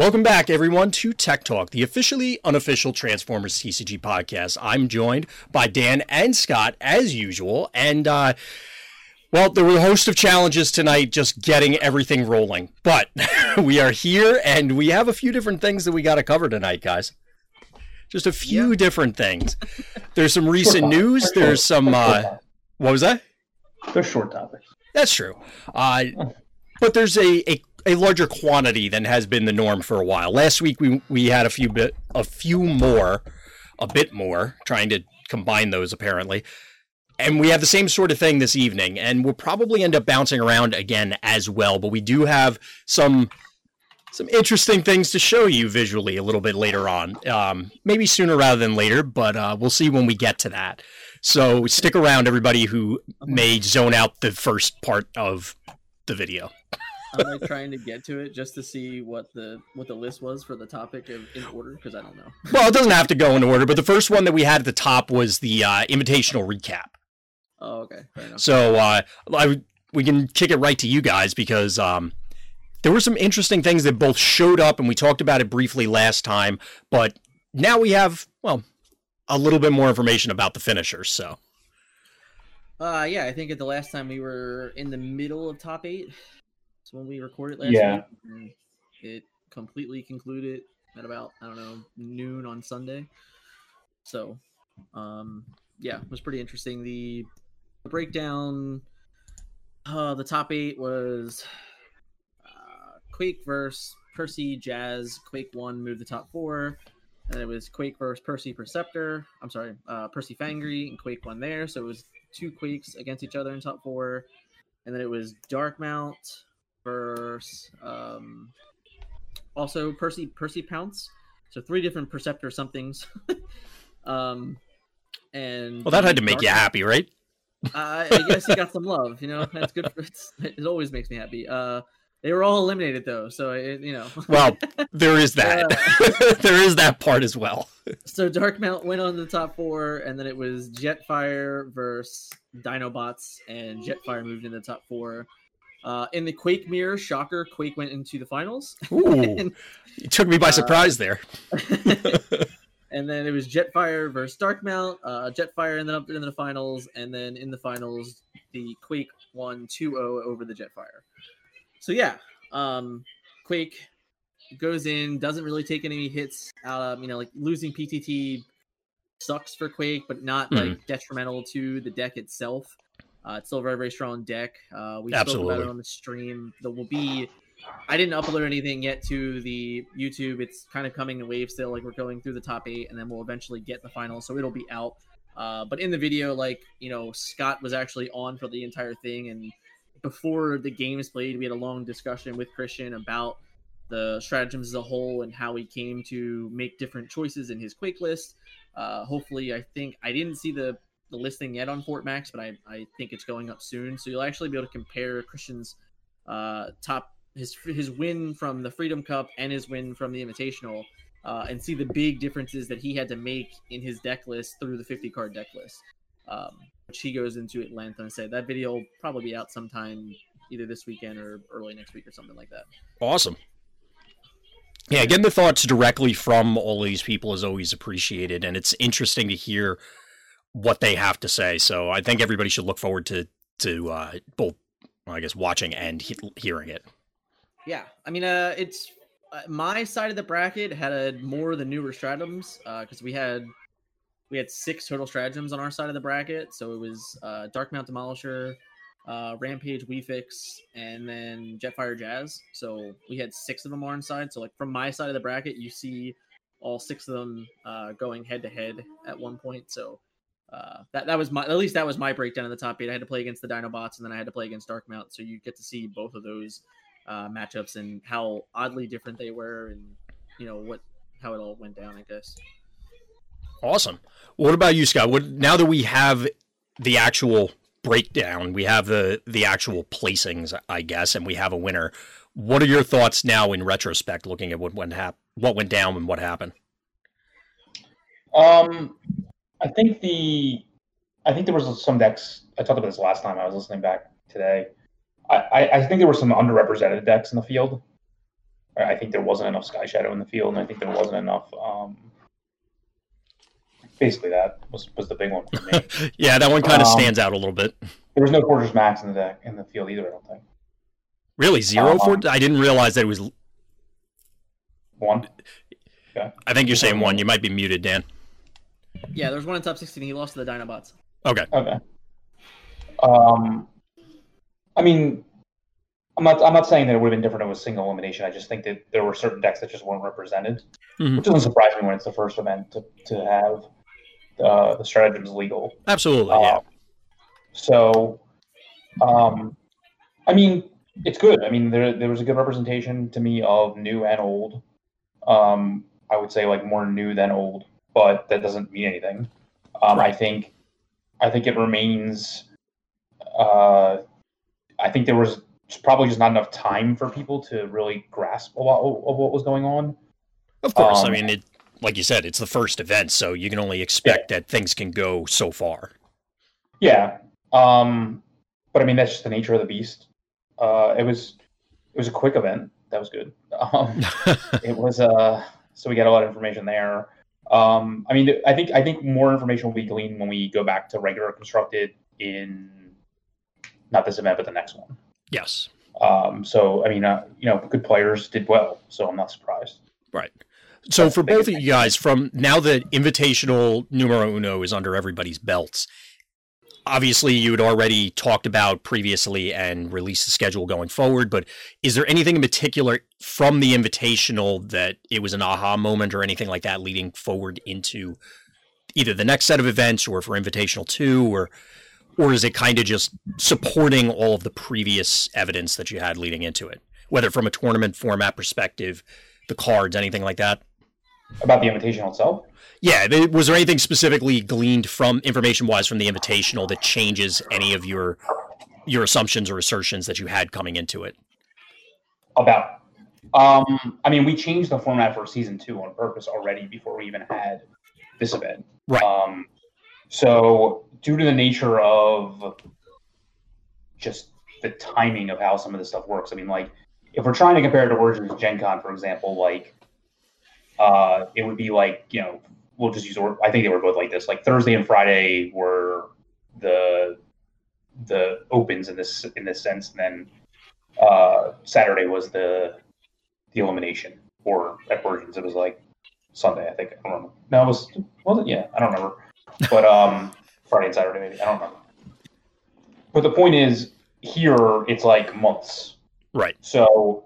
Welcome back, everyone, to Tech Talk, the officially unofficial Transformers TCG podcast. I'm joined by Dan and Scott, as usual. And, uh, well, there were a host of challenges tonight just getting everything rolling. But we are here and we have a few different things that we got to cover tonight, guys. Just a few yeah. different things. There's some recent news. There's some, uh, what was that? They're short topics. That's true. Uh, but there's a, a a larger quantity than has been the norm for a while. Last week we we had a few bit a few more, a bit more, trying to combine those apparently. And we have the same sort of thing this evening, and we'll probably end up bouncing around again as well. But we do have some some interesting things to show you visually a little bit later on. Um, maybe sooner rather than later, but uh, we'll see when we get to that. So stick around, everybody who may zone out the first part of the video. I'm like trying to get to it just to see what the what the list was for the topic of, in order because I don't know. Well, it doesn't have to go in order, but the first one that we had at the top was the uh, invitational recap. Oh, okay. So uh, I, we can kick it right to you guys because um, there were some interesting things that both showed up, and we talked about it briefly last time. But now we have well a little bit more information about the finishers. So. Uh, yeah, I think at the last time we were in the middle of top eight when we recorded last yeah. week. it completely concluded at about I don't know noon on Sunday. So, um, yeah, it was pretty interesting. The, the breakdown, uh, the top eight was uh, Quake versus Percy Jazz. Quake one moved the top four. And it was Quake versus Percy Perceptor. I'm sorry, uh, Percy Fangry and Quake one there. So it was two Quakes against each other in top four. And then it was Darkmount versus um, also Percy Percy Pounce. So three different Perceptor somethings. um, and well, that had to make you happy, right? uh, I guess he got some love. You know, that's good. For, it always makes me happy. Uh, they were all eliminated though, so it, you know. well, there is that. Uh, there is that part as well. so Dark Mount went on the top four, and then it was Jetfire versus Dinobots, and Jetfire moved in the top four. Uh, in the Quake mirror, shocker, Quake went into the finals. Ooh, and, you took me by uh, surprise there. and then it was Jetfire versus Darkmount. Uh, Jetfire ended up in the finals, and then in the finals, the Quake won 2-0 over the Jetfire. So yeah, um, Quake goes in, doesn't really take any hits. Out of you know, like losing PTT sucks for Quake, but not mm. like detrimental to the deck itself. Uh, it's still a very, very strong deck. Uh, we Absolutely. spoke about it on the stream. There will be. I didn't upload anything yet to the YouTube. It's kind of coming in waves still. Like we're going through the top eight, and then we'll eventually get the final, so it'll be out. Uh, but in the video, like you know, Scott was actually on for the entire thing, and before the games played, we had a long discussion with Christian about the stratagems as a whole and how he came to make different choices in his Quake list. Uh, hopefully, I think I didn't see the listing yet on Fort Max, but I, I think it's going up soon. So you'll actually be able to compare Christian's uh, top his his win from the Freedom Cup and his win from the Invitational, uh, and see the big differences that he had to make in his deck list through the 50 card deck list, um, which he goes into at length. And I said that video will probably be out sometime either this weekend or early next week or something like that. Awesome. Yeah, getting the thoughts directly from all these people is always appreciated, and it's interesting to hear what they have to say. So I think everybody should look forward to to uh, both, I guess, watching and he- hearing it. Yeah, I mean, uh, it's uh, my side of the bracket had a more of the newer stratagems because uh, we had we had six total stratagems on our side of the bracket. So it was uh, Darkmount Demolisher, uh, Rampage, Weefix, and then Jetfire Jazz. So we had six of them on our side. So like from my side of the bracket, you see all six of them uh, going head to head at one point. So uh, that that was my at least that was my breakdown of the top eight. I had to play against the Dinobots and then I had to play against Darkmount, so you get to see both of those uh, matchups and how oddly different they were, and you know what how it all went down. I guess. Awesome. What about you, Scott? What now that we have the actual breakdown, we have the the actual placings, I guess, and we have a winner. What are your thoughts now in retrospect, looking at what went hap- what went down and what happened? Um, I think the I think there was some decks. I talked about this last time. I was listening back today. I, I, I think there were some underrepresented decks in the field. I think there wasn't enough Sky Shadow in the field, and I think there wasn't enough. Um, basically, that was was the big one for me. yeah, that one kind of Um, stands out a little bit. there was no Fortress Max in the deck in the field either. I don't think Really, zero um, for? I didn't realize that it was. one. Okay. I think you're saying one. You might be muted, Dan. Yeah, there's one in top 16. He lost to the Dinobots. Okay. Okay. Um, I mean, I'm not. I'm not saying that it would have been different if it was single elimination. I just think that there were certain decks that just weren't represented, Mhm. which doesn't surprise me when it's the first event to to have uh, the stratagems legal. Absolutely. Yeah. Uh, so, um, I mean, it's good. I mean, there there was a good representation to me of new and old. Um, I would say like more new than old, but that doesn't mean anything. Um, I think, I think it remains. Uh, I think there was probably just not enough time for people to really grasp a lot of, what was going on. Of course. I um, mean, it. Like you said, it's the first event, so you can only expect that things can go so far. Yeah. Um, but I mean, that's just the nature of the beast. Uh, it was, it was a quick event. That was good. Um, it was, uh, so we got a lot of information there. Um, I mean, I think, I think more information will be gleaned when we go back to regular constructed in not this event, but the next one. yes. Um, so, I mean, uh, you know, good players did well, so I'm not surprised. Right. So That's for both of you guys, from now that Invitational Numero Uno is under everybody's belts, obviously you had already talked about previously and released the schedule going forward, but is there anything in particular from the Invitational that it was an aha moment or anything like that leading forward into either the next set of events or for Invitational 2 or or is it kind of just supporting all of the previous evidence that you had leading into it, whether from a tournament format perspective, the cards, anything like that? About the invitational itself. Yeah, was there anything specifically gleaned from information wise from the invitational that changes any of your your assumptions or assertions that you had coming into it? About, um, I mean, we changed the format for season two on purpose already before we even had this event. Right. Um, so, due to the nature of just the timing of how some of this stuff works, I mean, like, if we're trying to compare it to Origins Gen Con, for example, like, uh, it would be like, you know, we'll just use, I think they were both like this. Like, Thursday and Friday were the the opens in this in this sense, and then uh, Saturday was the the elimination, or at Origins it was like Sunday, I think. I don't remember. No, it was was it? Yeah, I don't remember. But um, Friday and Saturday maybe. I don't remember. But the point is, here it's like months. Right. So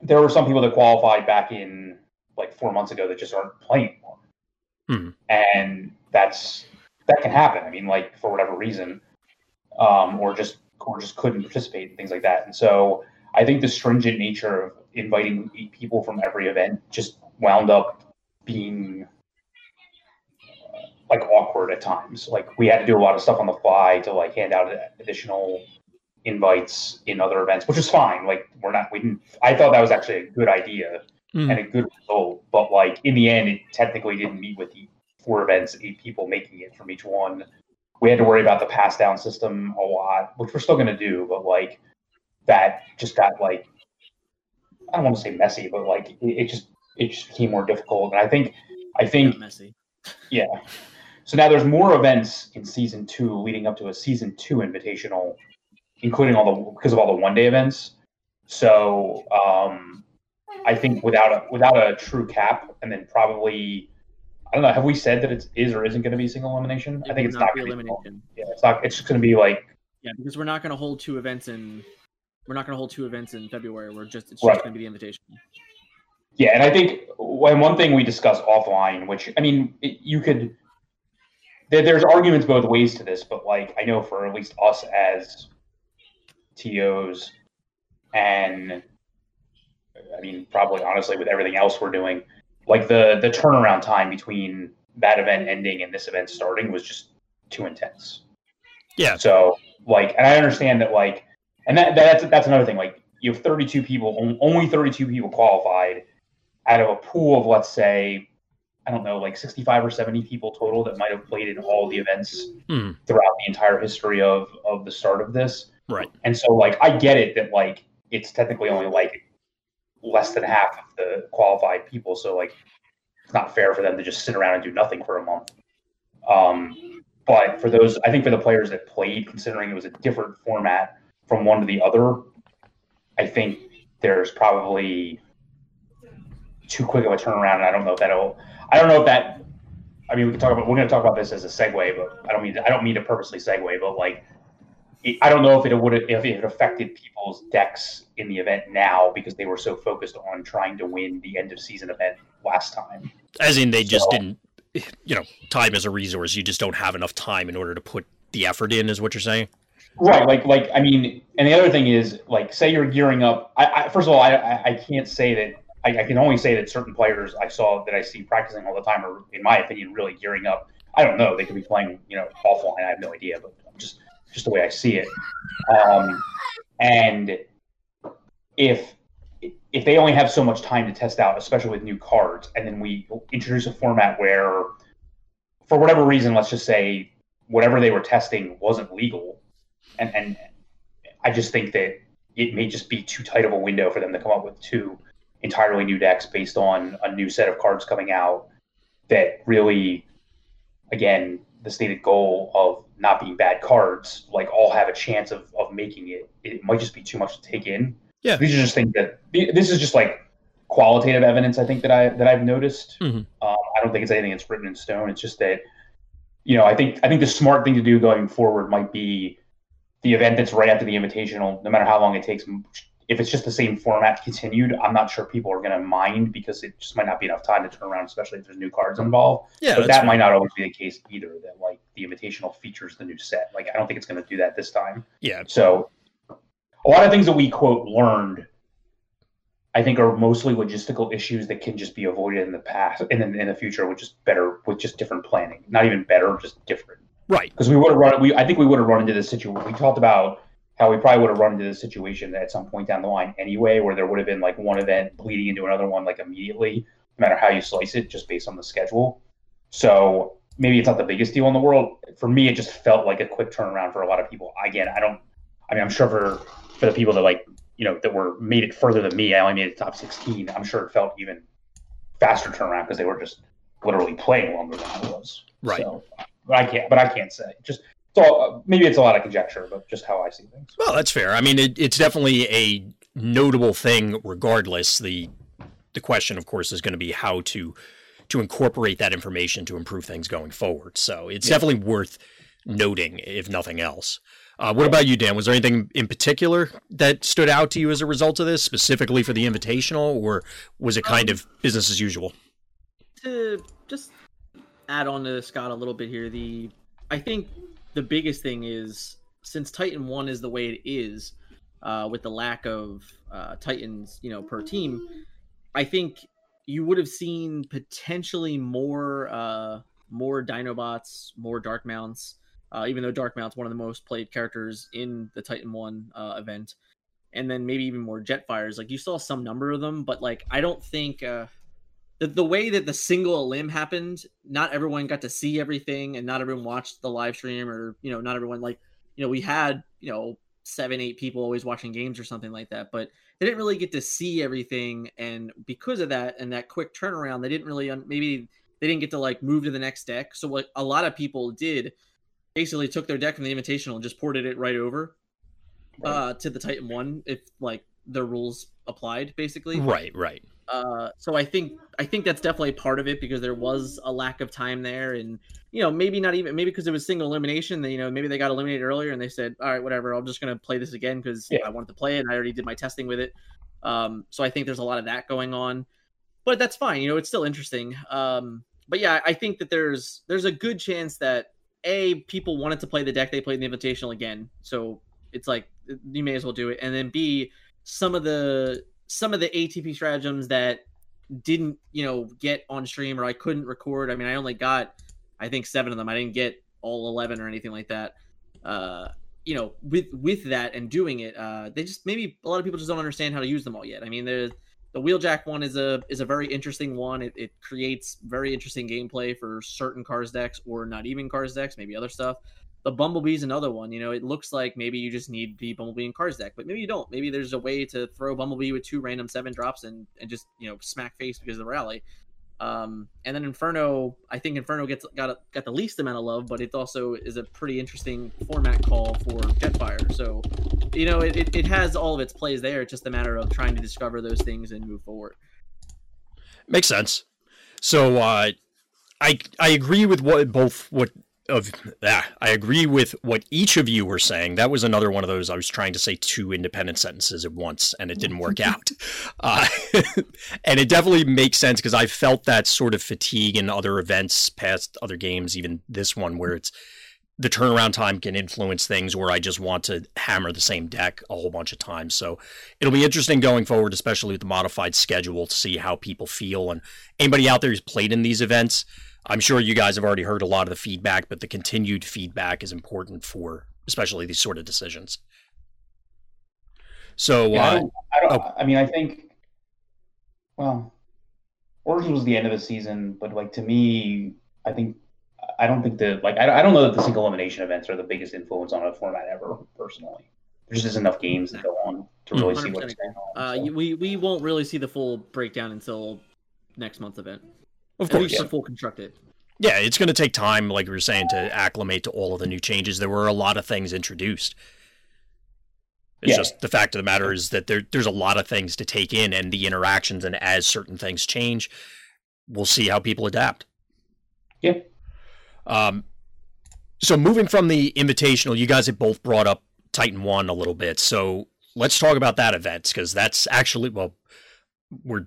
there were some people that qualified back in like four months ago that just aren't playing Mhm. And that's that can happen. I mean, like for whatever reason, um, or just or just couldn't participate and things like that. And so I think the stringent nature of inviting people from every event just wound up being uh, like awkward at times. Like we had to do a lot of stuff on the fly to like hand out additional invites in other events, which is fine. Like we're not, we didn't. I thought that was actually a good idea Mm. and a good result, but like in the end, it technically didn't meet with the four events, eight people making it from each one. We had to worry about the pass down system a lot, which we're still going to do, but like that just got like I don't want to say messy, but like it, it just it just became more difficult. And I think I think messy. yeah. So now there's more events in season two leading up to a season two invitational, including all the because of all the one day events. So um, I think without a without a true cap, and then probably I don't know. Have we said that it is or isn't going to be single elimination? It I think it's not be going to be. elimination. Yeah, it's not. It's just going to be like Yeah, because we're not going to hold two events in. We're not going to hold two events in February. We're just it's Right. just going to be the invitation. Yeah, and I think when one thing we discussed offline, which I mean, it, you could. There, there's arguments both ways to this, but like I know for at least us as TOs, and I mean probably honestly with everything else we're doing, like the the turnaround time between that event ending and this event starting was just too intense. Yeah. So like, and I understand that like, and that that's that's another thing. Like, you have 32 people, only 32 people qualified out of a pool of let's say, I don't know, like 65 or 70 people total that might have played in all the events Mhm. throughout the entire history of of the start of this. Right. And so like, I get it that like it's technically only like less than half of the qualified people. So like, it's not fair for them to just sit around and do nothing for a month. Um, but for those, I think for the players that played, considering it was a different format from one to the other, I think there's probably too quick of a turnaround. And I don't know if that'll. I don't know if that. I mean, we can talk about. We're going to talk about this as a segue, but I don't mean. To, I don't mean to purposely segue, but like, it, I don't know if it would have, if it affected people's decks in the event now because they were so focused on trying to win the end of season event last time. As in, they just so, didn't. You know, time is a resource. You just don't have enough time in order to put the effort in. Is what you're saying? Right, like, like I mean, and the other thing is, like, say you're gearing up. I, I first of all, I, I can't say that I, I, can only say that certain players I saw that I see practicing all the time are, in my opinion, really gearing up. I don't know. They could be playing, you know, offline. I have no idea, but just just the way I see it. Um, and if if they only have so much time to test out, especially with new cards, and then we introduce a format where, for whatever reason, let's just say whatever they were testing wasn't legal, and and I just think that it may just be too tight of a window for them to come up with two entirely new decks based on a new set of cards coming out that really, again, the stated goal of not being bad cards, like all have a chance of, of making it. It might just be too much to take in. Yeah. These are just things that this is just like qualitative evidence. I think that I that I've noticed. Mm-hmm. Um, I don't think it's anything that's written in stone. It's just that, you know, I think I think the smart thing to do going forward might be the event that's right after the invitational, no matter how long it takes, if it's just the same format continued, I'm not sure people are going to mind because it just might not be enough time to turn around, especially if there's new cards involved. Yeah, but that right. might not always be the case either. That like the Invitational features the new set. Like I don't think it's going to do that this time. Yeah. So a lot of things that we quote learned, I think, are mostly logistical issues that can just be avoided in the past and in, in the future with just better with just different planning. Not even better, just different. Right. Because we would have run. We I think we would have run into this situation. We talked about how we probably would have run into this situation at some point down the line anyway, where there would have been like one event bleeding into another one like immediately, no matter how you slice it, just based on the schedule. So maybe it's not the biggest deal in the world. For me, it just felt like a quick turnaround for a lot of people. Again, I don't. I mean, I'm sure for for the people that like you know that were made it further than me, I only made it top 16. I'm sure it felt even faster turnaround because they were just literally playing longer than I was. Right. So, but I can't. But I can't say. Just so maybe it's a lot of conjecture, but just how I see things. Well, that's fair. I mean, it, it's definitely a notable thing. Regardless, the the question, of course, is going to be how to to incorporate that information to improve things going forward. So it's yeah. definitely worth noting, if nothing else. Uh, what about you, Dan? Was there anything in particular that stood out to you as a result of this, specifically for the invitational, or was it kind um, of business as usual? To just add on to Scott a little bit here, the I think the biggest thing is since Titan One is the way it is, uh, with the lack of uh, Titans, you know, per team, I think you would have seen potentially more uh, more Dinobots, more Dark Mounts. Uh, even though Dark Mount's one of the most played characters in the Titan One uh, event, and then maybe even more Jetfires. Like you saw some number of them, but like I don't think uh, the, the way that the single limb happened, not everyone got to see everything and not everyone watched the live stream or, you know, not everyone like, you know, we had, you know, seven, eight people always watching games or something like that, but they didn't really get to see everything. And because of that and that quick turnaround, they didn't really, maybe they didn't get to like move to the next deck. So what a lot of people did basically took their deck from the invitational and just ported it right over right. uh to the Titan one if like the rules applied basically. Right, right. Uh, so I think I think that's definitely part of it because there was a lack of time there, and you know maybe not even maybe because it was single elimination. That you know maybe they got eliminated earlier and they said, all right, whatever, I'm just gonna play this again because yeah. I wanted to play it and I already did my testing with it. Um, so I think there's a lot of that going on, but that's fine. You know, it's still interesting. Um, but yeah, I think that there's there's a good chance that a people wanted to play the deck they played in the Invitational again, so it's like you may as well do it, and then b some of the some of the ATP stratagems that didn't, you know, get on stream or I couldn't record. I mean, I only got, I think, seven of them. I didn't get all 11 or anything like that. Uh, you know, with with that and doing it, uh, they just maybe a lot of people just don't understand how to use them all yet. I mean, the the wheeljack one is a is a very interesting one. It, it creates very interesting gameplay for certain cars decks or not even cars decks, maybe other stuff. The Bumblebee's another one. You know, it looks like maybe you just need the Bumblebee and Cards deck, but maybe you don't. Maybe there's a way to throw Bumblebee with two random seven drops and, and just, you know, smack face because of the rally. Um, and then Inferno, I think Inferno gets got got the least amount of love, but it also is a pretty interesting format call for Jetfire. So, you know, it, it, it has all of its plays there. It's just a matter of trying to discover those things and move forward. Makes sense. So, uh, I I agree with what both what of that. I agree with what each of you were saying. That was another one of those. I was trying to say two independent sentences at once, and it didn't work out. Uh, and it definitely makes sense because I felt that sort of fatigue in other events, past other games, even this one, where it's the turnaround time can influence things where I just want to hammer the same deck a whole bunch of times. So it'll be interesting going forward, especially with the modified schedule, to see how people feel. And anybody out there who's played in these events, I'm sure you guys have already heard a lot of the feedback, but the continued feedback is important for especially these sort of decisions. So, Yeah, I, uh, don't, I, don't, oh. I mean, I think, well, Origins was the end of the season, but like to me, I think I don't think the like I, I don't know that the single elimination events are the biggest influence on a format ever. Personally, there just isn't enough games that go on to really see 100% what's going on. Uh, so. you- we we won't really see the full breakdown until next month's event. Of course, least the full constructed. Yeah, it's going to take time, like we were saying, to acclimate to all of the new changes. There were a lot of things introduced. It's Yeah. just the fact of the matter is that there, there's a lot of things to take in, and the interactions, and as certain things change, we'll see how people adapt. Yeah. Um, so moving from the invitational, you guys have both brought up Titan One a little bit. So let's talk about that event because that's actually well, we're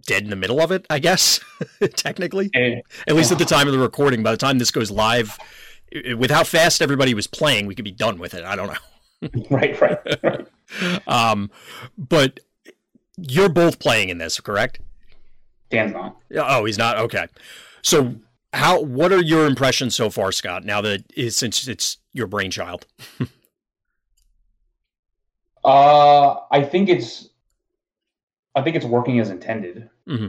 dead in the middle of it, I guess, technically Eh, at least at the time of the recording. By the time this goes live, with how fast everybody was playing, we could be done with it. I don't know. right, right, right. Um, but you're both playing in this, correct? Dan's not. Yeah, Oh, he's not. Okay. So, how? What are your impressions so far, Scott? Now that since it's your brainchild. Uh, I think it's, I think it's working as intended. hmm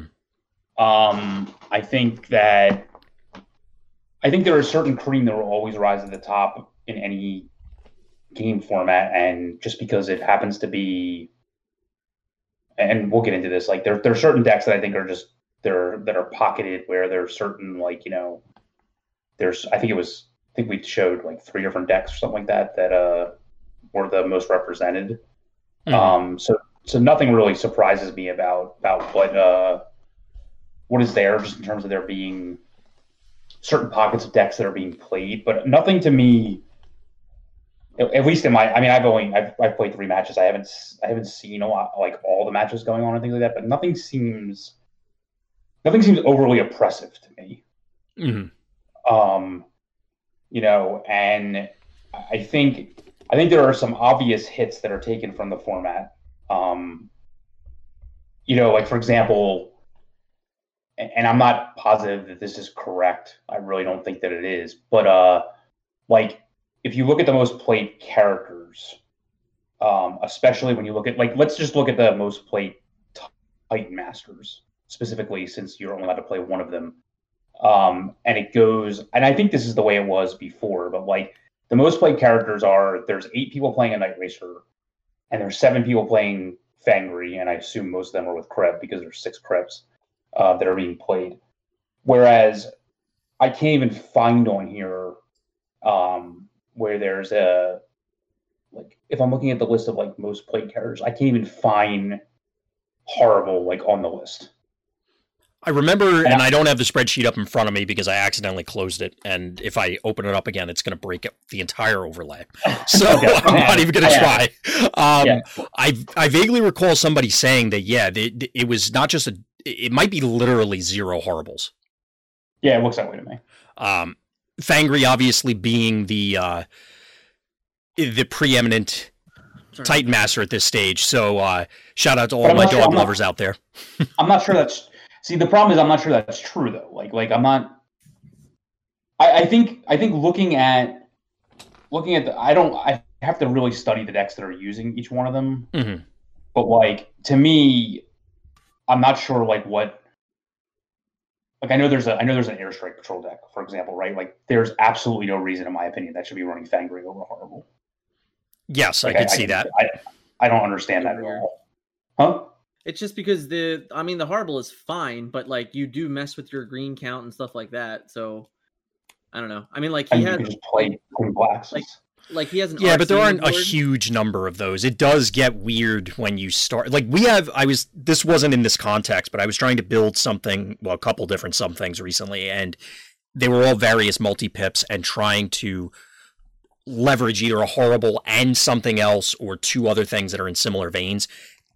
Um, I think that I think there is certain cream that will always rise to the top in any game format, and just because it happens to be, and we'll get into this, like there there are certain decks that I think are just there that are pocketed where there are certain like you know, there's I think it was I think we showed like three different decks or something like that that uh were the most represented. Mhm. Um, so so nothing really surprises me about about what uh what is there just in terms of there being certain pockets of decks that are being played, but nothing to me. At least in my, I mean, I've only I've, I've played three matches. I haven't I haven't seen a lot like all the matches going on and things like that. But nothing seems nothing seems overly oppressive to me hmm um, you know, and I think I think there are some obvious hits that are taken from the format. Um, you know, like for example, and, and I'm not positive that this is correct. I really don't think that it is, but uh, like if you look at the most played characters, um, especially when you look at like let's just look at the most played Titan Masters specifically, since you're only allowed to play one of them um, and it goes and i think this is the way it was before but like the most played characters are there's eight people playing a night racer and there's seven people playing fangry and i assume most of them are with kreb because there's six krebs uh, that are being played. Whereas i can't even find on here um, where there's a like if i'm looking at the list of like most played characters i can't even find Horri-Bull like on the list I remember, and I don't have the spreadsheet up in front of me because I accidentally closed it. And if I open it up again, it's going to break up the entire overlay. So Okay. I'm not even going to Yeah. try. Um, Yeah. I I vaguely recall somebody saying that yeah, they, it was not just a. It might be literally zero Horri-Bulls. yeah it looks that way to me Um, Fangry obviously being the uh, the preeminent Sorry. Titan Master at this stage. So uh, shout out to all But my not sure- dog I'm not- lovers out there. I'm not sure that's. See, the problem is I'm not sure that's true though. Like, like I'm not. I, I think I think looking at looking at the I don't I have to really study the decks that are using each one of them. hmm But like to me, I'm not sure like what like I know there's a I know there's an airstrike patrol deck, for example, right? Like there's absolutely no reason, in my opinion, that should be running Fangry over Horri-Bull. Yes, Like, I could see that. I, I don't understand that at all. Huh? It's just because the I mean the Horri-Bull is fine, but like you do mess with your green count and stuff like that. So I don't know. I mean like I he mean, you can just play Queen Blacks. like- like he has an Yeah, but there aren't a huge number of those. It does get weird when you start. Like we have, I was. This wasn't in this context, but I was trying to build something. Well, a couple different some things recently, and they were all various multi pips and trying to leverage either a Horri-Bull and something else or two other things that are in similar veins.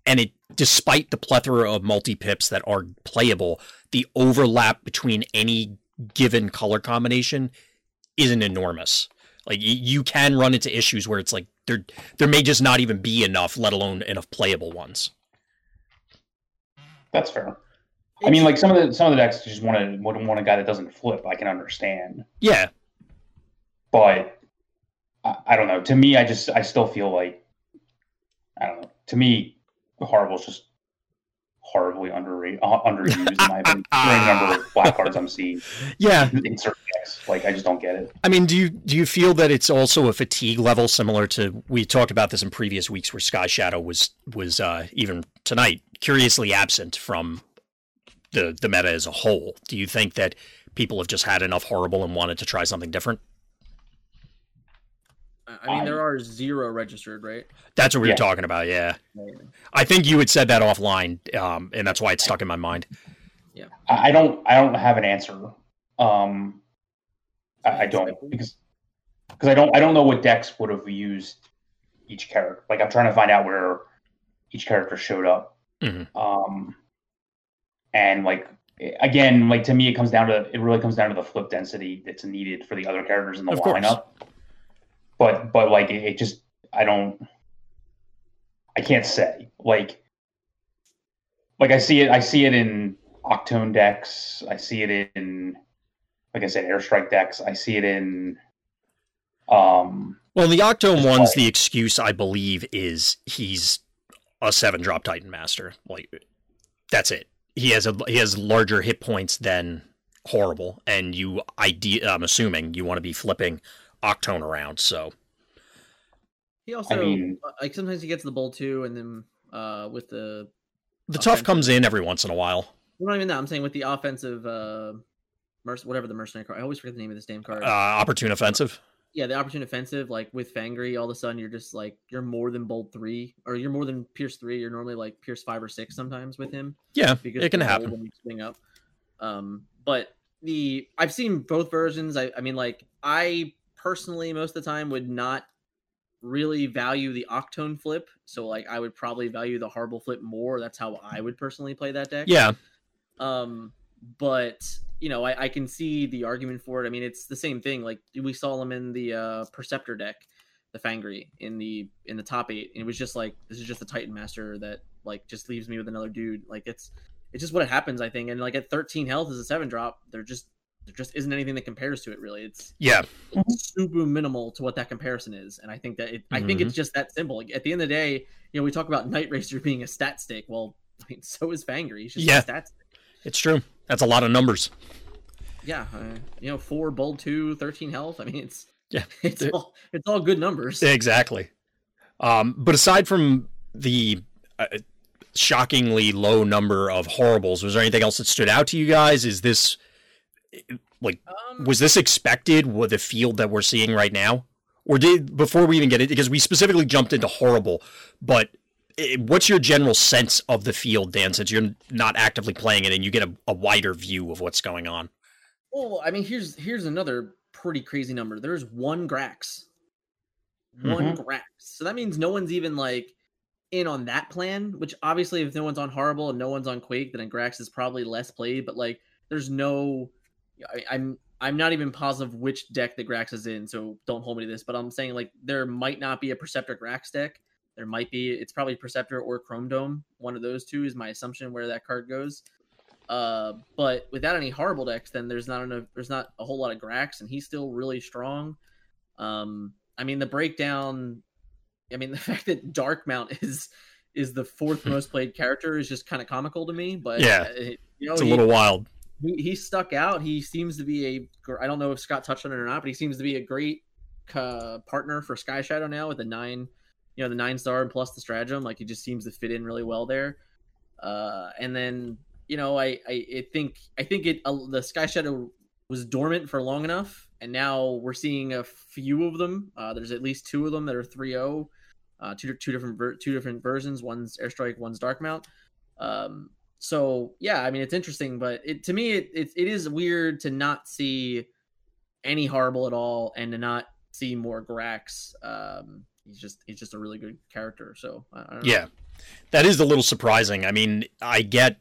And it, despite the plethora of multi pips that are playable, the overlap between any given color combination isn't enormous. Like you can run into issues where it's like there there may just not even be enough, let alone enough playable ones. That's fair. I mean, like some of the some of the decks just want to want a guy that doesn't flip. I can understand, Yeah, but I, I don't know. To me, I just I still feel like I don't know. To me, Horri-Bull's just horribly underrated, uh, underused in my opinion. number of black cards I'm seeing yeah. in certain decks, like I just don't get it. I mean, do you do you feel that it's also a fatigue level similar to we talked about this in previous weeks where Sky Shadow was was uh, even tonight curiously absent from the the meta as a whole. Do you think that people have just had enough Horri-Bull and wanted to try something different? I mean there are zero registered, right? That's what we Yeah. were talking about. Yeah, I think you had said that offline, um, and that's why it's stuck in my mind. I I don't I don't have an answer. Um, I, I don't because because I don't I don't know what decks would have used each character. Like I'm trying to find out where each character showed up. Mhm. Um, and like again, like to me, it comes down to it really comes down to the flip density that's needed for the other characters in the Of course. But but like it, it just I don't I can't say like like I see it I see it in Octone decks. I see it in like I said airstrike decks. I see it in um Well, the Octone one's the excuse, I believe, is he's a seven drop Titan Master. Like that's it. He has a he has larger hit points than Horri-Bull, and you ide- I'm assuming you want to be flipping Octone around. So He also mean- uh, like sometimes he gets the bowl too, and then uh with the the tough comes in every once in a while. well, not even that. I'm saying with the offensive uh merc- whatever the mercenary card. I always forget the name of this damn card. Uh, opportune offensive. yeah, the opportune offensive, like with Fangry, all of a sudden you're just like you're more than bold three, or you're more than Pierce three. You're normally like Pierce five or six sometimes with him. Yeah, because it can happen. when you swing up. Um, but the I've seen both versions. I, I mean, like I personally most of the time would not really value the Octone flip. So like I would probably value the Harble flip more. That's how I would personally play that deck. Yeah, Um, but you know, I, I can see the argument for it. I mean, it's the same thing. Like we saw him in the uh, Perceptor deck, the Fangry in the in the top eight, and it was just like this is just a Titan Master that like just leaves me with another dude. Like it's it's just what it happens, I think. And like at 13 health as a seven drop, they're just there just isn't anything that compares to it. Really, it's yeah, super minimal to what that comparison is. And I think that it, I think Mm-hmm. it's just that simple. Like, at the end of the day, you know, we talk about Night Racer being a stat stick. Well, I mean, so is Fangry. He's just Yeah. a stat stick. it's true. That's a lot of numbers. Yeah, uh, you know, four bold two, 13 health. I mean, it's Yeah. it's It- all it's all good numbers. Exactly. Um, but aside from the uh, shockingly low number of Horri-Bulls, was there anything else that stood out to you guys? Is this like Um, was this expected with the field that we're seeing right now, or did before we even get it because we specifically jumped into Horri-Bull, but. What's your general sense of the field, Dan? Since you're not actively playing it and you get a, a wider view of what's going on. well, I mean, here's here's another pretty crazy number. There's one Grax, one Grax. So that means no one's even like in on that plan. Which obviously, if no one's on Horri-Bull and no one's on Quake, then a Grax is probably less played. But like, there's no. I, I'm I'm not even positive which deck the Grax is in, so don't hold me to this. But I'm saying like there might not be a Perceptor Grax deck. There might be. It's probably Perceptor or Chrome Dome. One of those two is my assumption where that card goes. Uh, but without any Horri-Bull decks, then there's not enough. There's not a whole lot of Grax, and he's still really strong. Um, I mean the breakdown. I mean the fact that Dark Mount is is the fourth most played character is just kind of comical to me. But Yeah. you know, It's a he- little wild. He, he stuck out. He seems to be a. I don't know if Scott touched on it or not, but he seems to be a great uh, partner for Sky Shadow now with the nine, you know, the nine star and plus the stratagem. Like he just seems to fit in really well there. Uh, and then you know, I I, think I think it uh, the Sky Shadow was dormant for long enough, and now we're seeing a few of them. Uh, there's at least two of them that are 3-0, uh, two two different ver- two different versions. One's Airstrike, one's Dark Mount. Um, so yeah, I mean it's interesting, but it to me it, it it is weird to not see any Horri-Bull at all and to not see more Grax. Um, he's just he's just a really good character. So I, I don't know. Yeah, that is a little surprising. I mean, I get.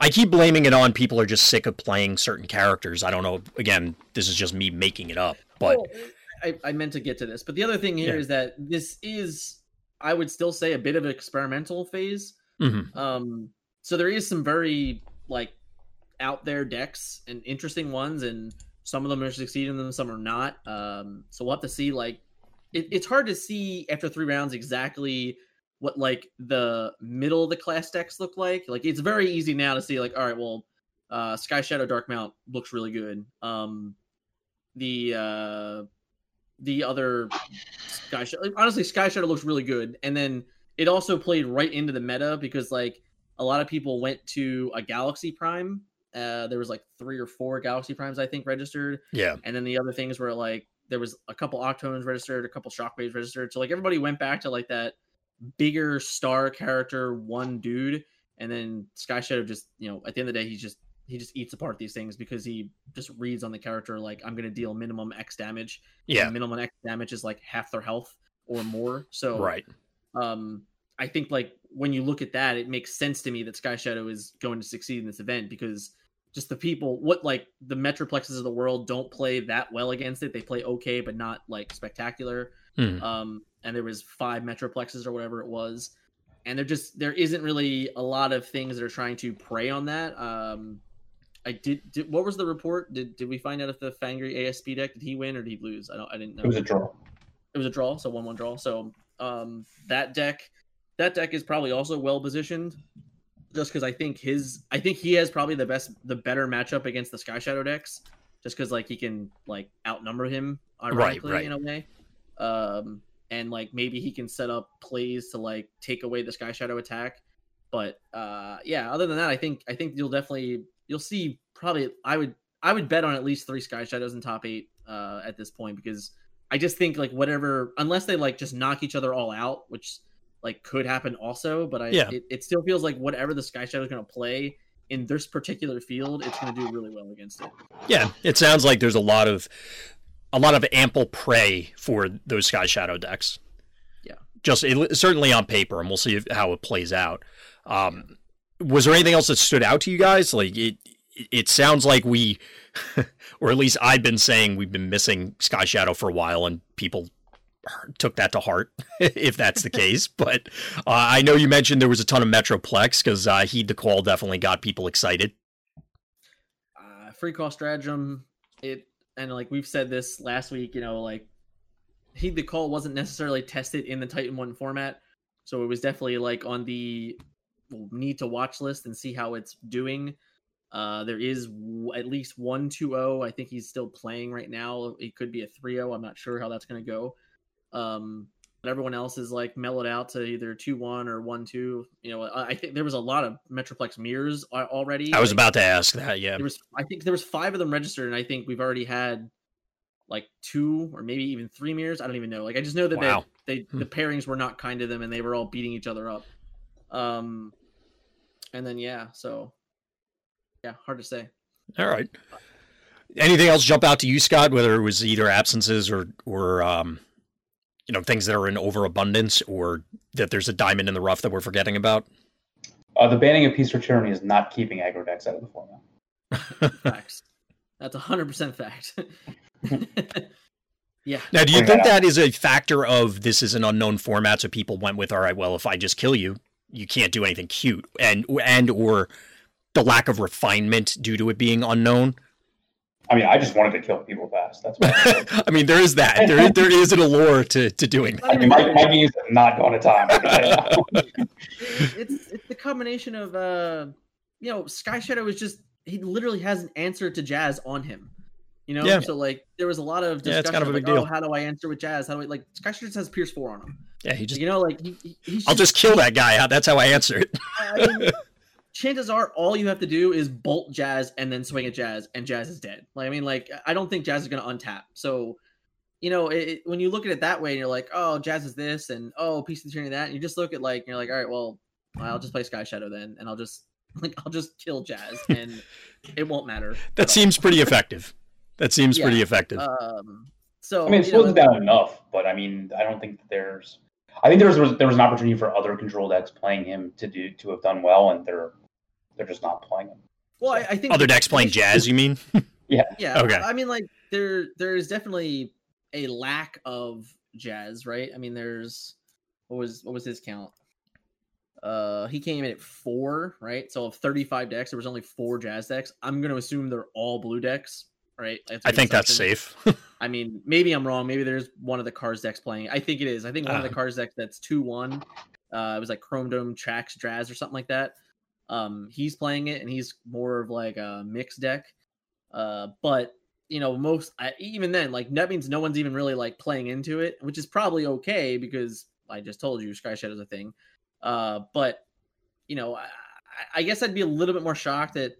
I keep blaming it on people are just sick of playing certain characters. I don't know. Again, this is just me making it up, but Well, I, I meant to get to this, but the other thing here Yeah. is that this is, I would still say, a bit of an experimental phase. Mhm. Um, so there is some very like out there decks and interesting ones, and some of them are succeeding, them some are not. Um, so we'll have to see. Like, it, it's hard to see after three rounds exactly what like the middle of the class decks look like. Like, it's very easy now to see. Like, all right, well, uh, Sky Shadow Dark Mount looks really good. Um, the uh, the other Sky Shadow, honestly, Sky Shadow looks really good, and then it also played right into the meta because like a lot of people went to a Galaxy Prime. Uh, there was like three or four Galaxy Primes I think registered, yeah, and then the other things were like there was a couple Octones registered, a couple Shockwaves registered. So like everybody went back to like that bigger star character one dude, and then Sky Shadow just you know at the end of the day he's just he just eats apart these things because he just reads on the character like I'm gonna deal minimum X damage. and yeah, minimum X damage is like half their health or more. So right. Um I think like when you look at that, it makes sense to me that Sky Shadow is going to succeed in this event because just the people what like the metroplexes of the world don't play that well against it. They play okay, but not like spectacular. Mhm. Um and there was five metroplexes or whatever it was. And there just there isn't really a lot of things that are trying to prey on that. Um I did, did what was the report? Did did we find out if the Fangry ASP deck did he win or did he lose? I don't I didn't know It was a draw. it was a draw, so one one draw. So um that deck that deck is probably also well positioned just because I think his I think he has probably the best the better matchup against the Sky Shadow decks just because like he can like outnumber him ironically right. in a way. Um and like maybe he can set up plays to like take away the Sky Shadow attack. But uh yeah, other than that I think I think you'll definitely you'll see probably I would I would bet on at least three Sky Shadows in top eight uh at this point because I just think like whatever, unless they like just knock each other all out, which like could happen also. But I, Yeah. it, it still feels like whatever the Sky Shadow is going to play in this particular field, it's going to do really well against it. Yeah, it sounds like there's a lot of a lot of ample prey for those Sky Shadow decks. Yeah. just it, certainly on paper, and we'll see if, how it plays out. Um, was there anything else that stood out to you guys? Like it, it sounds like we, or at least I've been saying we've been missing Sky Shadow for a while, and people took that to heart, if that's the case. But uh, I know you mentioned there was a ton of Metroplex because uh, Heed the Call definitely got people excited. Uh, free cost stratagem, it and like we've said this last week, you know, like heed the call wasn't necessarily tested in the Titan One format, so it was definitely like on the need to watch list and see how it's doing. Uh, there is w- at least one 2-0. I think he's still playing right now. It could be a 3-0. I'm not sure how that's going to go. Um, but everyone else is like mellowed out to either 2-1 or 1-2. You know, I, I think there was a lot of Metroplex mirrors already. I was like- about to ask that. Yeah, there was I think there was five of them registered, and I think we've already had like two or maybe even three mirrors. I don't even know. Like I just know that Wow. they, they Hmm. the pairings were not kind to them, and they were all beating each other up. Um, and then yeah, so yeah, hard to say. All right. Anything else jump out to you, Scott? Whether it was either absences or or um, you know things that are in overabundance, or that there's a diamond in the rough that we're forgetting about. Uh, the banning of Peace for Tyranny is not keeping aggro decks out of the format. Facts. That's a hundred percent fact. yeah. Now, do you Bring think that that is a factor of this is an unknown format, so people went with, all right, well, if I just kill you, you can't do anything cute, and and or the lack of refinement due to it being unknown. I mean, I just wanted to kill people fast. That's why. I mean, there is that. There there is an allure to to doing that. I mean, my, my games have not gone to time. I can tell you that. it's it's the combination of uh you know sky shadow is just he literally has an answer to Jazz on him. You know, Yeah. so like there was a lot of Yeah, discussion it's kind of a like, big deal. Oh, how do I answer with Jazz? How do I like Sky Shadow has Pierce four on him? Yeah, he just. you know, like he, he, he I'll should- just kill that guy. That's how I answer it. I mean, chances are all you have to do is bolt Jazz and then swing at Jazz, and Jazz is dead. Like I mean, like I don't think Jazz is going to untap. So, you know, it, it- when you look at it that way, and you're like, oh, Jazz is this, and oh, piece of the that, and you just look at like, you're like, all right, well, I'll just play Sky Shadow then, and I'll just like I'll just kill Jazz, and it won't matter. That seems pretty effective. That seems Yeah, pretty effective. Um, so I mean, it you know, slows it down enough, but I mean, I don't think that there's. I think there was there was an opportunity for other control decks playing him to do to have done well, and they're they're just not playing them. well, I, I think Other decks playing jazz, you mean? Yeah. Yeah. Okay. I mean, like there there is definitely a lack of jazz, right? I mean, there's what was what was his count? Uh, he came in at four, right? So of 35 decks, there was only four jazz decks. I'm going to assume they're all blue decks, right? That's a I good think that's safe. I mean, maybe I'm wrong. Maybe there's one of the cards decks playing. I think it is. I think one of Uh. the cards decks that's two one. Uh, it was like Chrome Dome, Trax, Draz, or something like that. Um, he's playing it, and he's more of like a mixed deck. Uh, but you know, most I, even then, like that means no one's even really like playing into it, which is probably okay because I just told you Sky Shadow's a thing. Uh, but you know, I, I- guess I'd be a little bit more shocked that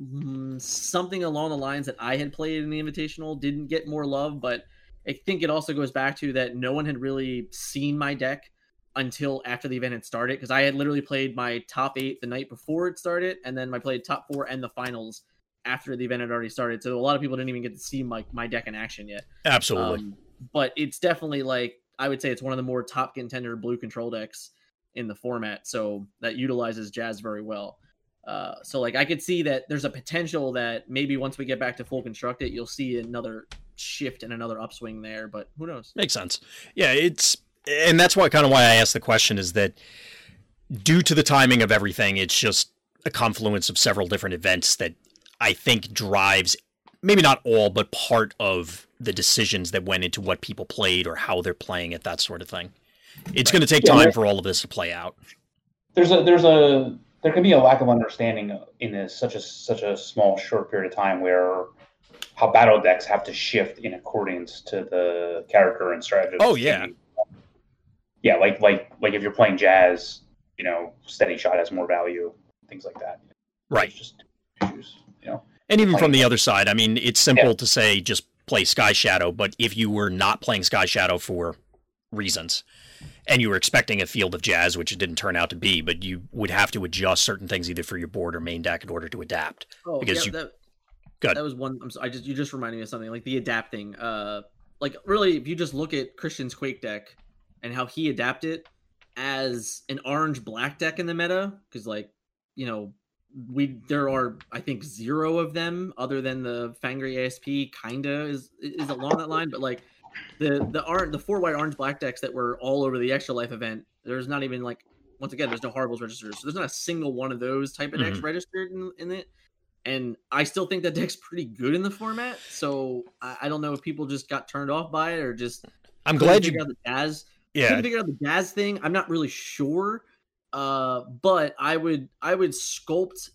mm, something along the lines that I had played in the Invitational didn't get more love. But I think it also goes back to that no one had really seen my deck until after the event had started because I had literally played my top eight the night before it started, and then I played top four and the finals after the event had already started. So a lot of people didn't even get to see my, my deck in action yet. Absolutely. Um, but it's definitely like I would say it's one of the more top contender blue control decks in the format. So that utilizes Jazz very well. Uh, so like I could see that there's a potential that maybe once we get back to full constructed, you'll see another shift and another upswing there. But who knows? Makes sense. Yeah, it's and that's why kind of why I asked the question is that due to the timing of everything, it's just a confluence of several different events that I think drives maybe not all, but part of the decisions that went into what people played or how they're playing it, that sort of thing. It's going to take Yeah, time for all of this to play out. There's a there's a there can be a lack of understanding in this such a such a small short period of time where how battle decks have to shift in accordance to the character and strategy. Oh, yeah. Yeah, like like like if you're playing jazz, you know, steady shot has more value, things like that. Right. It's just issues, you know. And even from the other side, I mean, it's simple Yeah. to say just play Sky Shadow, but if you were not playing Sky Shadow for reasons and you were expecting a field of jazz, which it didn't turn out to be, but you would have to adjust certain things either for your board or main deck in order to adapt. Oh, Because yeah, you- that, Good. that was one. I'm sorry, I just you just reminded me of something like the adapting. Uh, like really, if you just look at Christian's Quake deck and how he adapted as an orange black deck in the meta, because like you know we there are I think zero of them other than the Fangry ASP. Kinda is is along that line, but like the the orange the four white orange black decks that were all over the extra life event. There's not even like once again there's no Horri-Bulls registers, so there's not a single one of those type of decks mm-hmm. registered in, in it and I still think that deck's pretty good in the format. So I, I don't know if people just got turned off by it or just I'm glad you. got the jazz. Yeah, Couldn't figure out the jazz thing. I'm not really sure, uh, but I would I would sculpt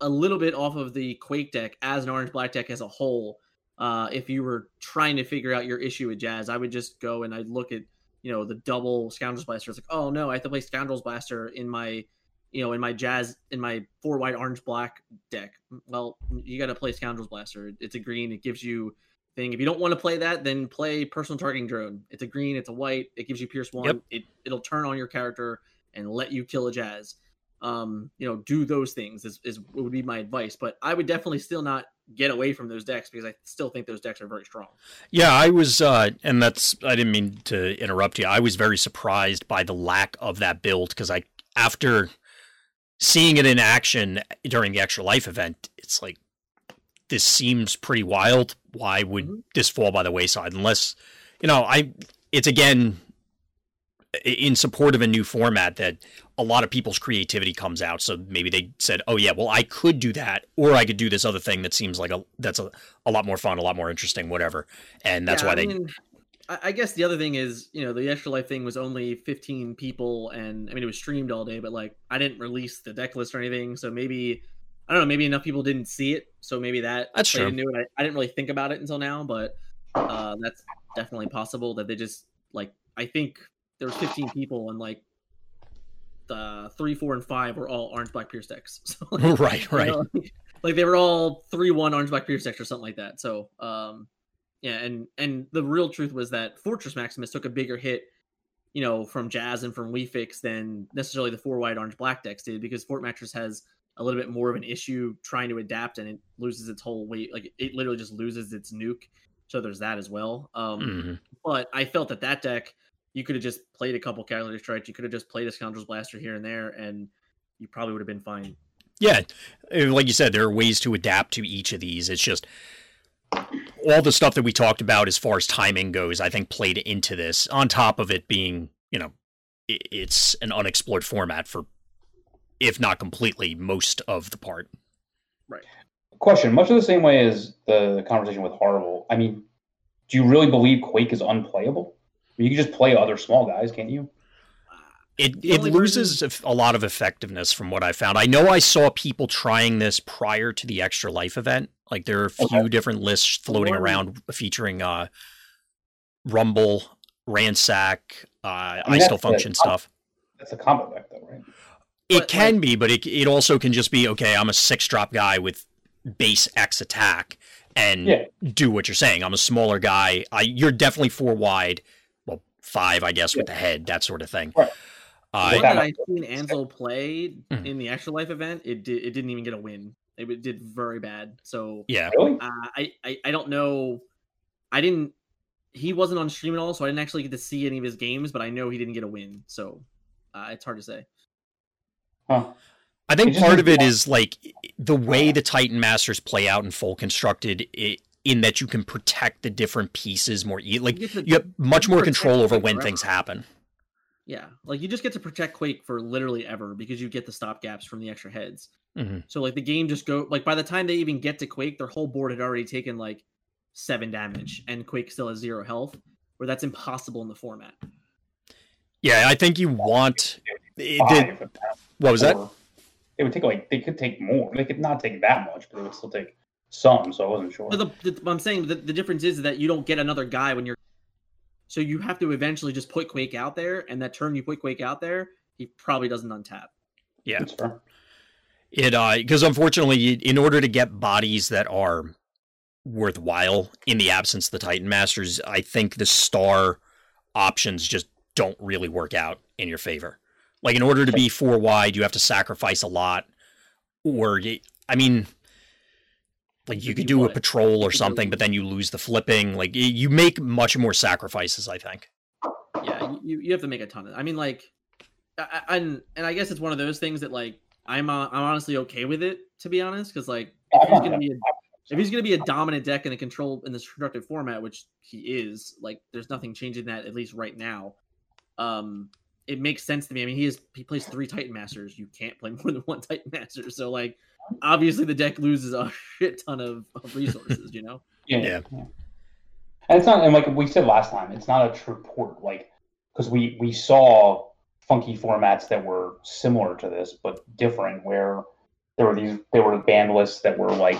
a little bit off of the Quake deck as an orange black deck as a whole. Uh, if you were trying to figure out your issue with jazz, I would just go and I'd look at you know the double scoundrels blaster. It's like oh no, I have to play scoundrels blaster in my you know in my jazz in my four white orange black deck. Well, you got to play scoundrels blaster. It's a green. It gives you thing. If you don't want to play that, then play personal targeting drone. It's a green. It's a white. It gives you pierce one. Yep. It it'll turn on your character and let you kill a jazz. Um, you know, do those things is, is would be my advice. But I would definitely still not get away from those decks because I still think those decks are very strong. Yeah, I was, uh, and that's, I didn't mean to interrupt you. I was very surprised by the lack of that build because I, after seeing it in action during the Extra Life event, it's like, this seems pretty wild. Why would Mhm. this fall by the wayside? Unless, you know, I, it's again, in support of a new format that a lot of people's creativity comes out. So maybe they said, "Oh yeah, well I could do that, or I could do this other thing that seems like a that's a, a lot more fun, a lot more interesting, whatever." And that's Yeah, why I they mean, I I guess the other thing is, you know, the extra life thing was only 15 people, and I mean, it was streamed all day, but like, I didn't release the deck list or anything, so maybe I don't know. Maybe enough people didn't see it, so maybe that That's true. it. I, I didn't really think about it until now, but uh, that's definitely possible that they just like. I think there was 15 people and like the three, four, and five were all orange black pierce decks. So like, right, you right. know, like they were all three one orange black pierce decks or something like that. So um, yeah, and and the real truth was that Fortress Maximus took a bigger hit, you know, from Jazz and from Wefix than necessarily the four white orange black decks did because Fort Mattress has a little bit more of an issue trying to adapt and it loses its whole weight. Like it literally just loses its nuke. So there's that as well. Um, Mhm. but I felt that that deck, you could have just played a couple Calendar Strikes. You could have just played a Scoundrel's Blaster here and there, and you probably would have been fine. Yeah, like you said, there are ways to adapt to each of these. It's just all the stuff that we talked about as far as timing goes. I think played into this. On top of it being, you know, it's an unexplored format for, if not completely, most of the part. Right. Question: Much of the same way as the conversation with Horri-Bull. I mean, do you really believe Quake is unplayable? I mean, you can just play other small guys, can't you? It The it loses eff- a lot of effectiveness from what I found. I know I saw people trying this prior to the Extra Life event. Like there are a few Okay. different lists floating one- around featuring uh, Rumble, Ransack, uh, I, mean, Still Function top- stuff. That's a combo deck, though, right? It But, can like- be, but it it also can just be okay. I'm a six drop guy with base X attack and Yeah. do what you're saying. I'm a smaller guy. I you're definitely four wide, well five I guess with the head that sort of thing. Right. Uh, One that that I've seen Ansel play Mhm. in the actual Life event, it did it didn't even get a win. It did very bad. So yeah, Really? uh, I, I I don't know. I didn't. He wasn't on stream at all, so I didn't actually get to see any of his games. But I know he didn't get a win, so uh, it's hard to say. Huh. I think part of makes it me- is like the way the Titan Masters play out in full constructed. i in that you can protect the different pieces more. E- like get to- you have much more control over when forever. things happen. Yeah, like you just get to protect Quake for literally ever because you get the stop gaps from the extra heads. Mhm. So like the game just go like by the time they even get to Quake, their whole board had already taken like seven damage, and Quake still has zero health. Where that's impossible in the format. Yeah, I think you want. It did- if what was that? It would take like they could take more. They could not take that much, but they would still take some. So I wasn't sure. But the, the, I'm saying the, the difference is that you don't get another guy when you're. So you have to eventually just put Quake out there, and that turn you put Quake out there, he probably doesn't untap. Yeah, That's fair. it uh because unfortunately, in order to get bodies that are worthwhile in the absence of the Titan Masters, I think the star options just don't really work out in your favor. Like in order to be four wide, you have to sacrifice a lot, or I mean, like you could do a patrol or something, but then you lose the flipping. Like you make much more sacrifices. I think. Yeah, you, you have to make a ton of. I mean, like, I, I- and and I guess it's one of those things that like I'm uh, I'm honestly okay with it to be honest, because like if he's gonna be a, if he's gonna be a dominant deck in a control in this constructed format, which he is, like there's nothing changing that at least right now. Um, it makes sense to me. I mean, he is he plays three Titan Masters. You can't play more than one Titan Master, so like obviously the deck loses a shit ton of, of resources. You know. Yeah, Yeah. yeah. And it's not, and like we said last time, it's not a true port. Like, because we we saw funky formats that were similar to this but different, where there were these there were band lists that were like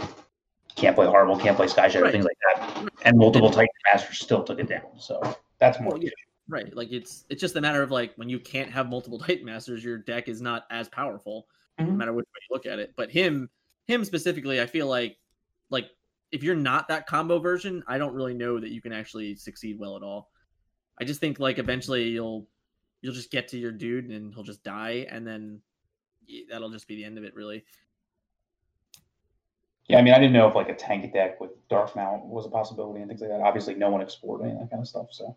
can't play Horri-Bull, can't play sky shadow, Right. things like that, and multiple Titan masters still took it down. So that's more. Well, yeah. Right. Like it's it's just a matter of like when you can't have multiple Titan Masters, your deck is not as powerful, no Mhm. matter which way you look at it. But him him specifically, I feel like like if you're not that combo version, I don't really know that you can actually succeed well at all. I just think like eventually you'll you'll just get to your dude and he'll just die and then that'll just be the end of it really. Yeah, I mean, I didn't know if like a tank deck with Dark Mount was a possibility and things like that. Obviously, no one explored any of that kind of stuff. So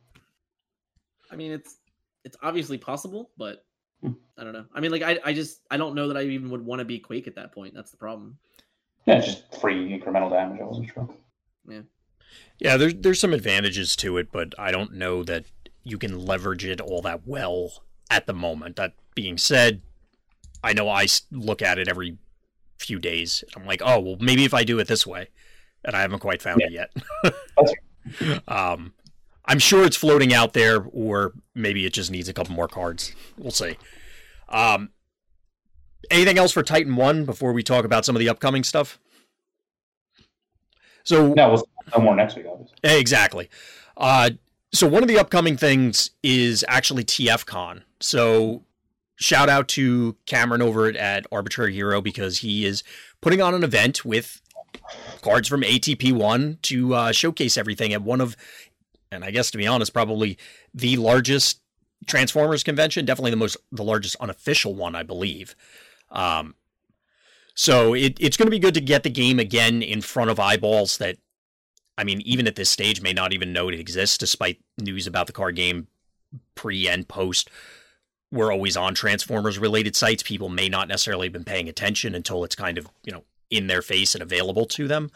I mean it's it's obviously possible, but Hmm. I don't know. I mean like I I just I don't know that I even would want to be Quake at that point. That's the problem. yeah, just free incremental damage. I wasn't sure. Yeah, Yeah, there's there's some advantages to it, but I don't know that you can leverage it all that well at the moment. That being said, I know I look at it every few days. I'm like, oh well, maybe if I do it this way, and I haven't quite found it yet. um, I'm sure it's floating out there, or maybe it just needs a couple more cards. We'll see. Um, anything else for Titan One before we talk about some of the upcoming stuff? So no, we'll no more next week, obviously. Exactly. Uh, so one of the upcoming things is actually TFCon. So shout out to Cameron over at Arbitrary Hero because he is putting on an event with cards from ATP One to uh, showcase everything at one of, and I guess to be honest, probably the largest Transformers convention, definitely the most the largest unofficial one, I believe. Um, so it, it's going to be good to get the game again in front of eyeballs that, I mean, even at this stage, may not even know it exists, despite news about the card game pre and post. We're always on Transformers related sites. People may not necessarily have been paying attention until it's kind of, you know, in their face and available to them.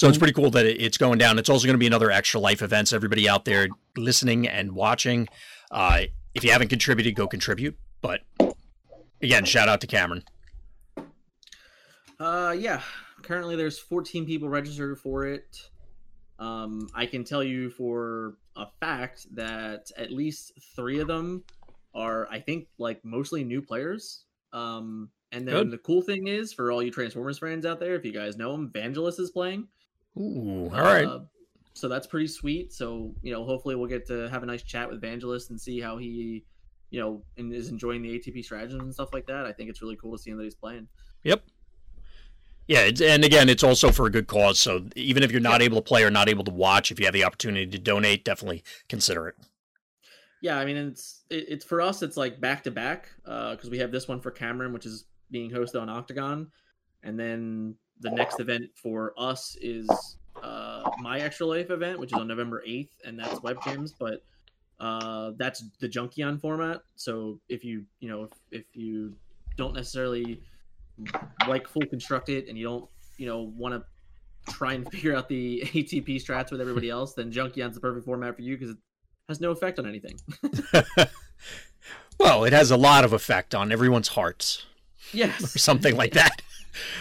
So it's pretty cool that it's going down. It's also going to be another extra life event. So everybody out there listening and watching, uh, if you haven't contributed, go contribute. But again, shout out to Cameron. Uh, yeah. Currently, there's 14 people registered for it. Um, I can tell you for a fact that at least three of them are, I think, like mostly new players. Um, and then Good. the cool thing is, for all you Transformers fans out there, if you guys know him, Vangelis is playing. Ooh, all right. Uh, so that's pretty sweet. So you know, hopefully we'll get to have a nice chat with Vangelis and see how he, you know, and is enjoying the ATP stratagems and stuff like that. I think it's really cool to see him that he's playing. Yep. Yeah, it's, and again, it's also for a good cause. So even if you're not able to play or not able to watch, if you have the opportunity to donate, definitely consider it. Yeah, I mean, it's it, it's for us. It's like back to back because we have this one for Cameron, which is being hosted on Octagon, and then the next event for us is uh, my Extra Life event, which is on November eighth, and that's webcams, but uh, that's the Junkion format. So if you you know if, if you don't necessarily like full constructed and you don't you know want to try and figure out the ATP strats with everybody else, then Junkion's the perfect format for you because it has no effect on anything. well, it has a lot of effect on everyone's hearts yes, or something like that.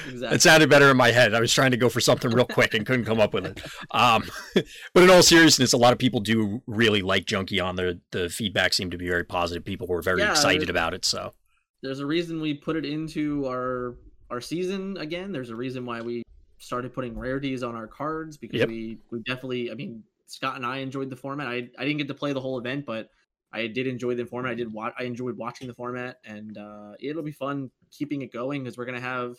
Exactly. It sounded better in my head. I was trying to go for something real quick and couldn't come up with it. Um, but in all seriousness, a lot of people do really like Junkion the the feedback seemed to be very positive. People were very Yeah, excited about it. So There's a reason we put it into our our season again. There's a reason why we started putting rarities on our cards because Yep. we we definitely. I mean, Scott and I enjoyed the format. I I didn't get to play the whole event, but I did enjoy the format. I did watch. I enjoyed watching the format, and uh, it'll be fun keeping it going because we're gonna have,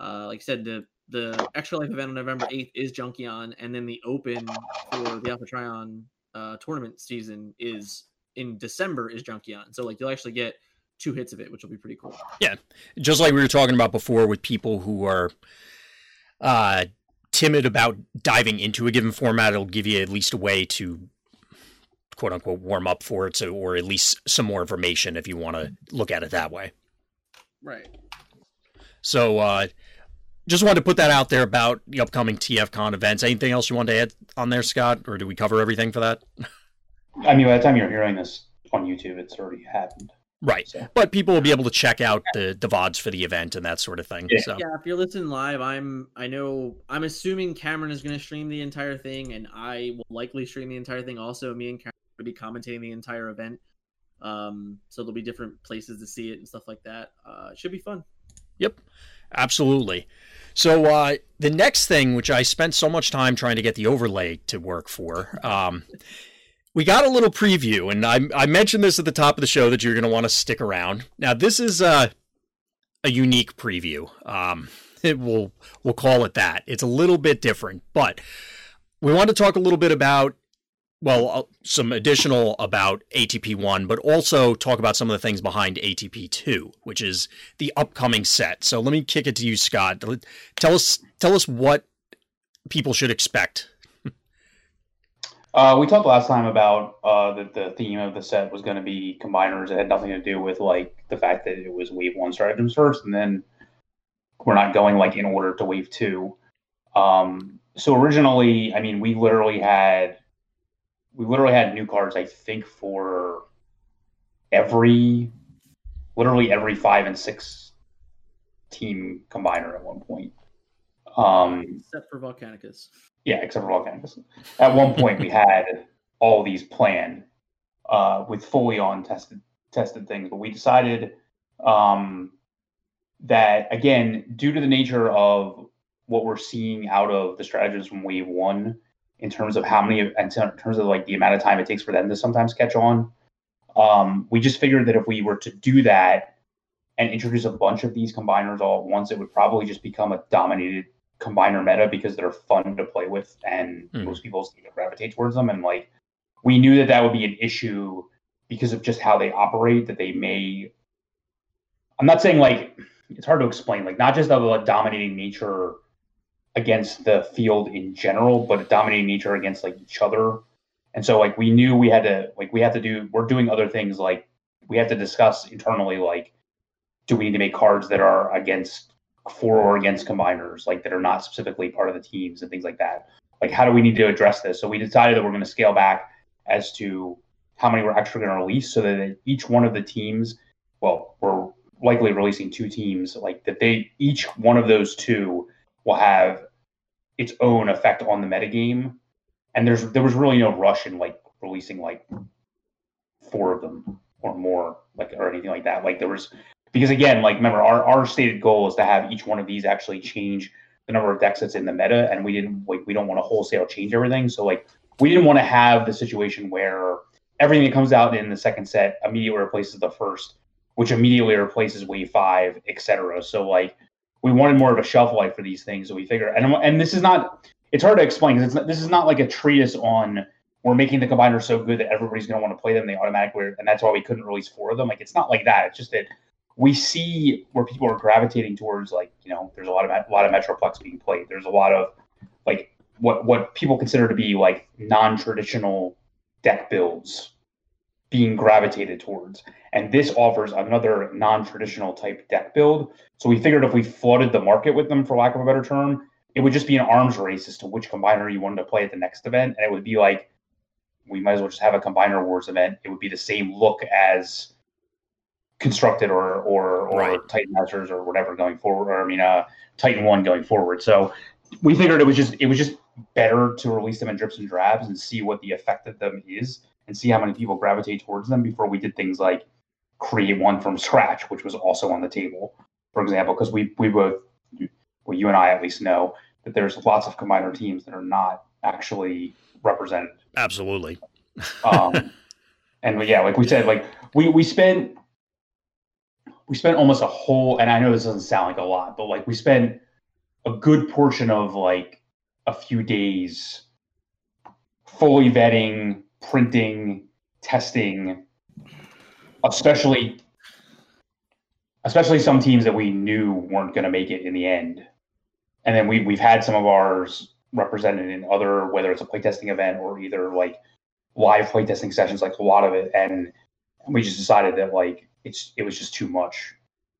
uh, like I said, the the extra life event on November eighth is Junkion, and then the open for the Alpha Trion uh, tournament season is in December is Junkion. So like you'll actually get two hits of it, which will be pretty cool. Yeah, just like we were talking about before with people who are uh, timid about diving into a given format, it'll give you at least a way to quote unquote warm up for it, so or at least some more information if you want to look at it that way. Right. So uh, just wanted to put that out there about the upcoming TFCon events. Anything else you wanted to add on there, Scott, or do we cover everything for that? I mean, by the time you're hearing this on YouTube, it's already happened. Right. So But people will be able to check out the the VODs for the event and that sort of thing. Yeah. So Yeah, if you're listening live, I'm I know I'm assuming Cameron is going to stream the entire thing, and I will likely stream the entire thing. Also, me and Cameron will be commentating the entire event. Um, so there'll be different places to see it and stuff like that. Uh, it should be fun. Yep, absolutely. So uh, the next thing, which I spent so much time trying to get the overlay to work for, um, we got a little preview, and I, I mentioned this at the top of the show that you're going to want to stick around. Now, this is uh, a unique preview. Um, it will we'll call it that. It's a little bit different, but we want to talk a little bit about well, uh, some additional about ATP 1, but also talk about some of the things behind ATP 2, which is the upcoming set. So let me kick it to you, Scott. Tell us tell us what people should expect. Uh, we talked last time about uh, that the theme of the set was going to be combiners. It had nothing to do with like the fact that it was wave one stratagems first, and then we're not going like in order to wave two. Um, so originally, I mean, we literally had we literally had new cards. I think for every literally every five and six team combiner at one point. Um, Except for Volcanicus. yeah, except for Volcanicus. At one point, we had all these planned uh, with fully on tested tested things, but we decided um, that again, due to the nature of what we're seeing out of the strategists from Wave One, in terms of how many, in terms of like the amount of time it takes for them to sometimes catch on, um, we just figured that if we were to do that and introduce a bunch of these combiners all at once, it would probably just become a dominated combiner meta because they're fun to play with and mm. most people seem to gravitate towards them. And like we knew that that would be an issue because of just how they operate. That they may, I'm not saying like it's hard to explain, like not just of a dominating nature against the field in general, but a dominating nature against like each other. And so like we knew we had to like we had to do we're doing other things like we have to discuss internally like do we need to make cards that are against for or against combiners like that are not specifically part of the teams and things like that like how do we need to address this so we decided that we're going to scale back as to how many we're actually going to release so that each one of the teams well we're likely releasing two teams like that they each one of those two will have its own effect on the metagame. And there's there was really no rush in like releasing like four of them or more, like or anything like that. Like there was because again, like remember our, our stated goal is to have each one of these actually change the number of decks that's in the meta, and we didn't like we don't want to wholesale change everything. So like we didn't want to have the situation where everything that comes out in the second set immediately replaces the first, which immediately replaces wave five, etc. So like we wanted more of a shelf life for these things. So we figure, and and this is not. It's hard to explain because this is not like a treatise on we're making the combiner so good that everybody's going to want to play them. They automatically, and that's why we couldn't release four of them. Like it's not like that. It's just that we see where people are gravitating towards. Like you know, there's a lot of a lot of Metroplex being played. There's a lot of like what what people consider to be like non-traditional deck builds being gravitated towards. And this offers another non-traditional type deck build. So we figured if we flooded the market with them, for lack of a better term, it would just be an arms race as to which combiner you wanted to play at the next event. And it would be like, we might as well just have a combiner wars event. It would be the same look as constructed or or or right. Titan Masters or whatever going forward. Or I mean, uh, Titan One going forward. So we figured it was just it was just better to release them in drips and drabs and see what the effect of them is and see how many people gravitate towards them before we did things like create one from scratch, which was also on the table, for example, because we we both, well, you and I at least know that there's lots of combiner teams that are not actually represented. Absolutely. um, and yeah, like we said, like we we spent we spent almost a whole, and I know this doesn't sound like a lot, but like we spent a good portion of like a few days fully vetting printing, testing, especially especially some teams that we knew weren't going to make it in the end. And then we we've had some of ours represented in other whether it's a playtesting event or either like live playtesting sessions, like a lot of it. And we just decided that like it's it was just too much.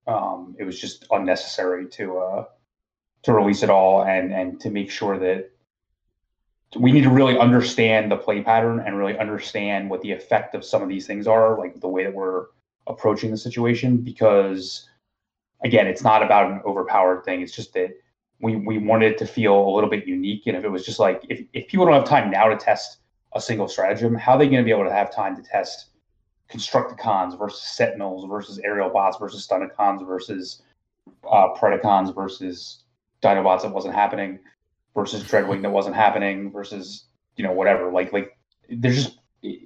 Um, it was just unnecessary to uh, to release it all and and to make sure that we need to really understand the play pattern and really understand what the effect of some of these things are, like the way that we're approaching the situation. Because again, it's not about an overpowered thing. It's just that we we wanted it to feel a little bit unique. And if it was just like if, if people don't have time now to test a single stratagem, how are they going to be able to have time to test Constructicons versus Sentinels versus aerial bots versus Stunticons versus uh, Predacons versus Dinobots that wasn't happening? Versus Dreadwing that wasn't happening versus you know whatever. Like like there's just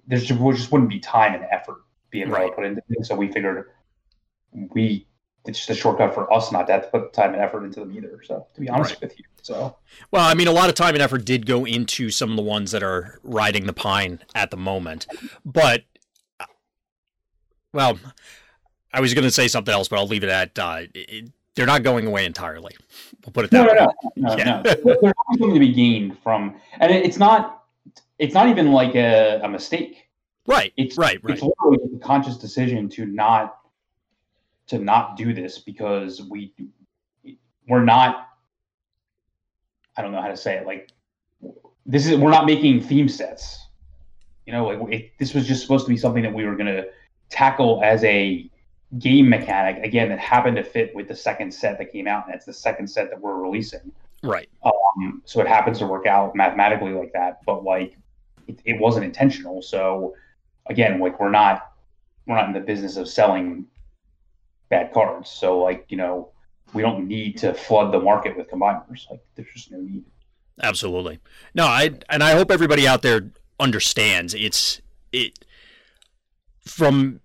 there's just, just wouldn't be time and effort being right. put into it. So we figured we it's just a shortcut for us not to have to put time and effort into them either. So to be honest right. with you, so well, I mean, a lot of time and effort did go into some of the ones that are riding the pine at the moment, but well, I was going to say something else, but I'll leave it at uh, it, they're not going away entirely. We'll put it that no, way. No, no, yeah. no. There's something to be gained from, and it's not, it's not even like a, a mistake. Right. It's right. Right. It's literally a conscious decision to not, to not do this because we, we're not. I don't know how to say it. Like, this is we're not making theme sets. You know, like it, this was just supposed to be something that we were going to tackle as a game mechanic again that happened to fit with the second set that came out, and it's the second set that we're releasing. Right. Um, so it happens to work out mathematically like that, but like it, it wasn't intentional. So again, like we're not we're not in the business of selling bad cards. So like you know we don't need to flood the market with combiners. Like there's just no need. Absolutely. No, I and I hope everybody out there understands it's it from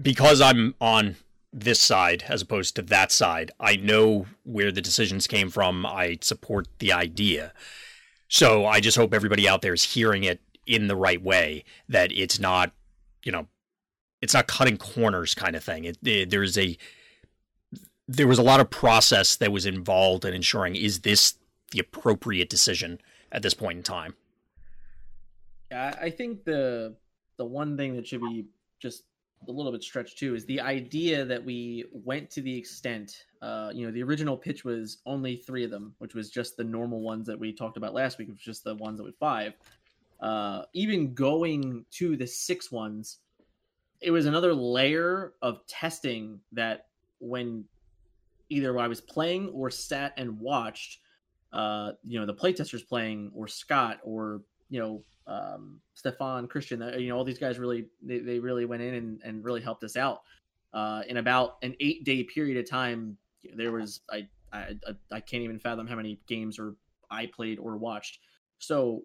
because I'm on this side as opposed to that side. I know where the decisions came from. I support the idea. So I just hope everybody out there is hearing it in the right way that it's not, you know, it's not cutting corners kind of thing. It, it, there's a there was a lot of process that was involved in ensuring is this the appropriate decision at this point in time. Yeah, I think the the one thing that should be just a little bit stretched too is the idea that we went to the extent uh you know the original pitch was only three of them which was just the normal ones that we talked about last week which was just the ones that were five. Uh even going to the six ones it was another layer of testing that when either I was playing or sat and watched uh you know the playtesters playing or Scott or you know um, Stefan, Christian, uh, you know, all these guys really, they, they really went in and, and really helped us out. Uh, in about an eight day period of time, there was, I, I, I can't even fathom how many games or I played or watched. So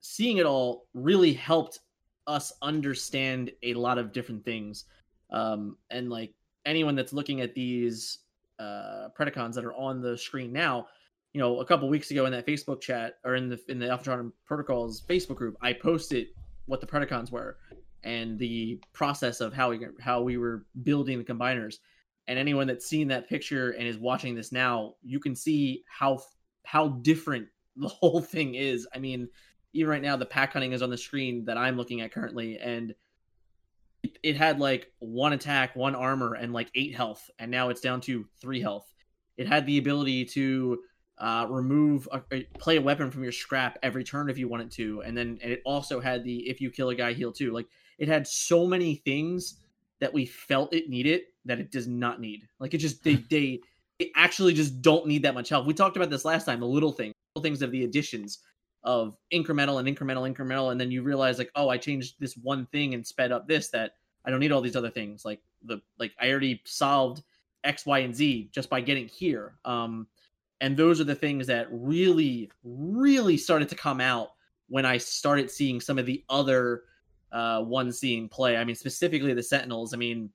seeing it all really helped us understand a lot of different things. Um, and like anyone that's looking at these uh, Predacons that are on the screen now, you know, a couple weeks ago in that Facebook chat or in the in the Alpha Protocols Facebook group, I posted what the Predacons were and the process of how we how we were building the combiners. And anyone that's seen that picture and is watching this now, you can see how how different the whole thing is. I mean, even right now, the pack hunting is on the screen that I'm looking at currently, and it had like one attack, one armor, and like eight health, and now it's down to three health. It had the ability to uh, remove a, play a weapon from your scrap every turn if you wanted to. And then and it also had the if you kill a guy heal too. Like it had so many things that we felt it needed that it does not need. Like it just they they, they actually just don't need that much help we talked about this last time the little things little things of the additions of incremental and incremental incremental. And then you realize like oh i changed this one thing and sped up this that i don't need all these other things. Like the like i already solved x y and z just by getting here. Um and those are the things that really really started to come out when i started seeing some of the other uh ones seeing play. I mean specifically the sentinels. I mean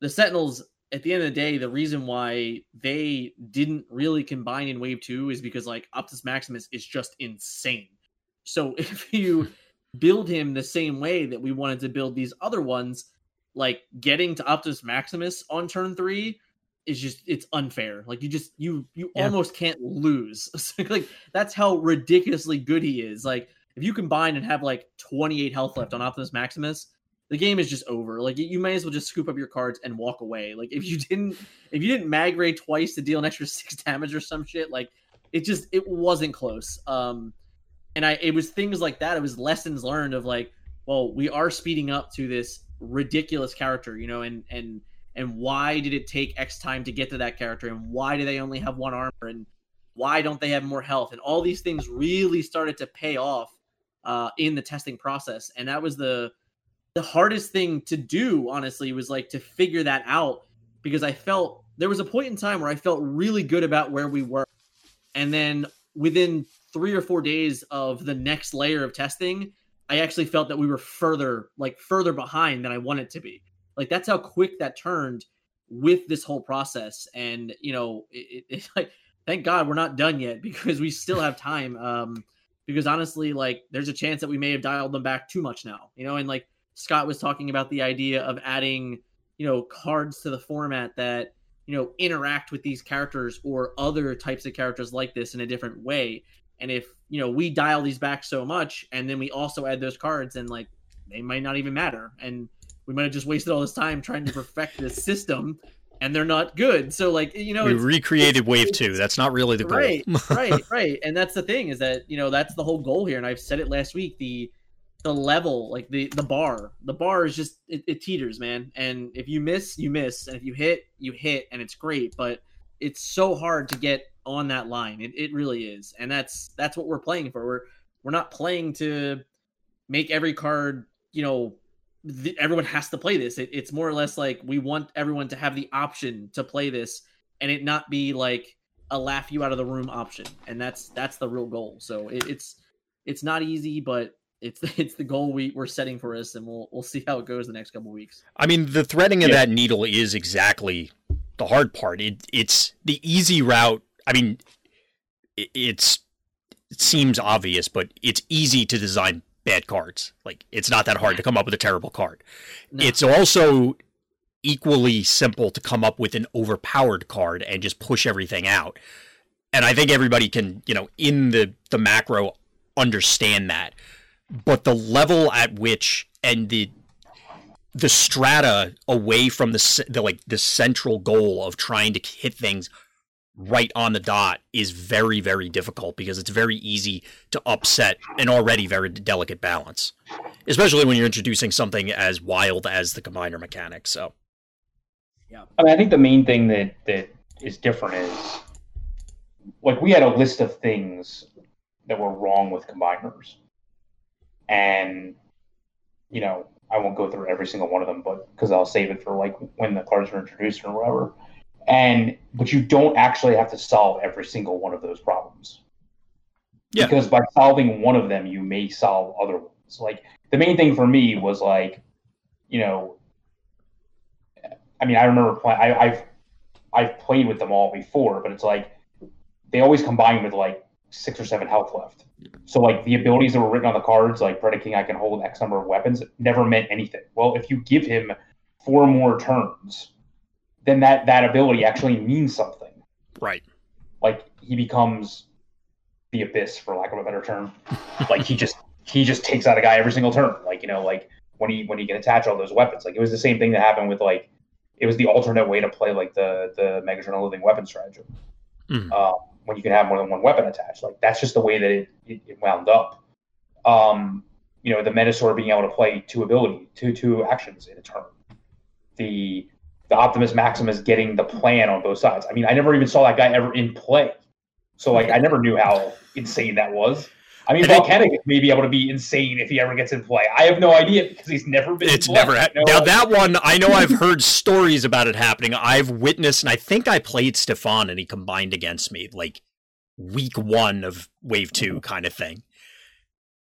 the sentinels at the end of the day the reason why they didn't really combine in wave 2 is because like Optimus Maximus is just insane. So if you build him the same way that we wanted to build these other ones like getting to Optimus Maximus on turn 3 is just it's unfair. Like you just you you yeah. almost can't lose. like that's how ridiculously good he is. Like if you combine and have like 28 health left on Optimus Maximus, the game is just over. Like you may as well just scoop up your cards and walk away. Like if you didn't if you didn't mag ray twice to deal an extra six damage or some shit, like it just it wasn't close. Um and I it was things like that. It was lessons learned of like, well, we are speeding up to this ridiculous character, you know, and and and why did it take X time to get to that character and why do they only have one armor and why don't they have more health and all these things really started to pay off uh, in the testing process. And that was the the hardest thing to do honestly was like to figure that out because I felt there was a point in time where I felt really good about where we were. And then within 3 or 4 days of the next layer of testing I actually felt that we were further like further behind than I wanted to be like that's how quick that turned with this whole process. And you know, it, it's like thank God we're not done yet because we still have time. Um, because honestly, like there's a chance that we may have dialed them back too much now. You know, and like Scott was talking about the idea of adding, you know, cards to the format that you know interact with these characters or other types of characters like this in a different way. And if you know we dial these back so much, and then we also add those cards, and like they might not even matter. And we might have just wasted all this time trying to perfect this system and they're not good. So like you know, we recreated Wave Two. That's not really the goal. Right, right, right. And that's the thing is that you know that's the whole goal here. And I've said it last week. The the level, like the the bar, the bar is just it, it teeters, man. And if you miss, you miss, and if you hit, you hit, and it's great. But it's so hard to get on that line. It it really is, and that's that's what we're playing for. We're we're not playing to make every card you know the, everyone has to play this. It, it's more or less like we want everyone to have the option to play this and it not be like a laugh you out of the room option. And that's that's the real goal. So it, it's it's not easy, but it's it's the goal we we're setting for us, and we'll we'll see how it goes the next couple weeks. I mean, the threading of Yeah. that needle is exactly the hard part. It it's the easy route. I mean, it, it's it seems obvious, but it's easy to design bad cards. Like it's not that hard to come up with a terrible card. No. It's also equally simple to come up with an overpowered card and just push everything out. And I think everybody can, you know, in the the macro understand that. But the level at which and the the strata away from the, the like the central goal of trying to hit things right on the dot is very very difficult because it's very easy to upset an already very delicate balance especially when you're introducing something as wild as the combiner mechanic so yeah. I mean, I think the main thing that that is different is like we had a list of things that were wrong with combiners, and you know I won't go through every single one of them, but because I'll save it for like when the cards are introduced or whatever. And but you don't actually have to solve every single one of those problems. Yeah. Because by solving one of them, you may solve other ones. Like the main thing for me was like, you know, I mean, I remember playing. I've I've played with them all before, but it's like they always combine with like six or seven health left. So like the abilities that were written on the cards, like Predaking, I can hold X number of weapons, never meant anything. Well, if you give him four more turns, then that that ability actually means something. right Like he becomes the abyss, for lack of a better term. like he just he just takes out a guy every single turn. Like you know, like when he when he can attach all those weapons. Like it was the same thing that happened with like it was the alternate way to play like the the Megatron Living Weapon strategy. Um, when you can have more than one weapon attached, like that's just the way that it, it, it wound up. Um, you know, the Menasor being able to play two ability, two two actions in a turn. The the Optimus Maximus getting the plan on both sides. I mean, I never even saw that guy ever in play. So like I never knew how insane that was. I mean, Volcanic may be able to be insane if he ever gets in play. I have no idea because he's never been. it's never ha- No, now that one i know i've heard stories about it happening i've witnessed and i think i played stefan and he combined against me like week one of wave two kind of thing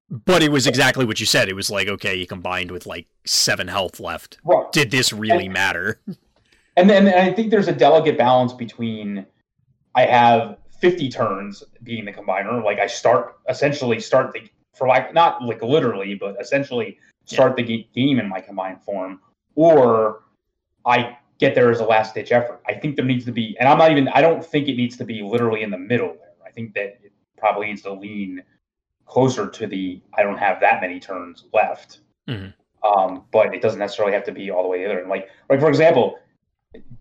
but it was exactly what you said it was like okay he combined with like seven health left right. did this really matter And then and I think there's a delicate balance between I have 50 turns being the combiner, like I start essentially start the for like not like literally, but essentially start the game in my combined form, or I get there as a last ditch effort. I think there needs to be, and I'm not even. I don't think it needs to be literally in the middle there. I think that it probably needs to lean closer to the. I don't have that many turns left. Mhm. Um, but it doesn't necessarily have to be all the way there. And like, like for example,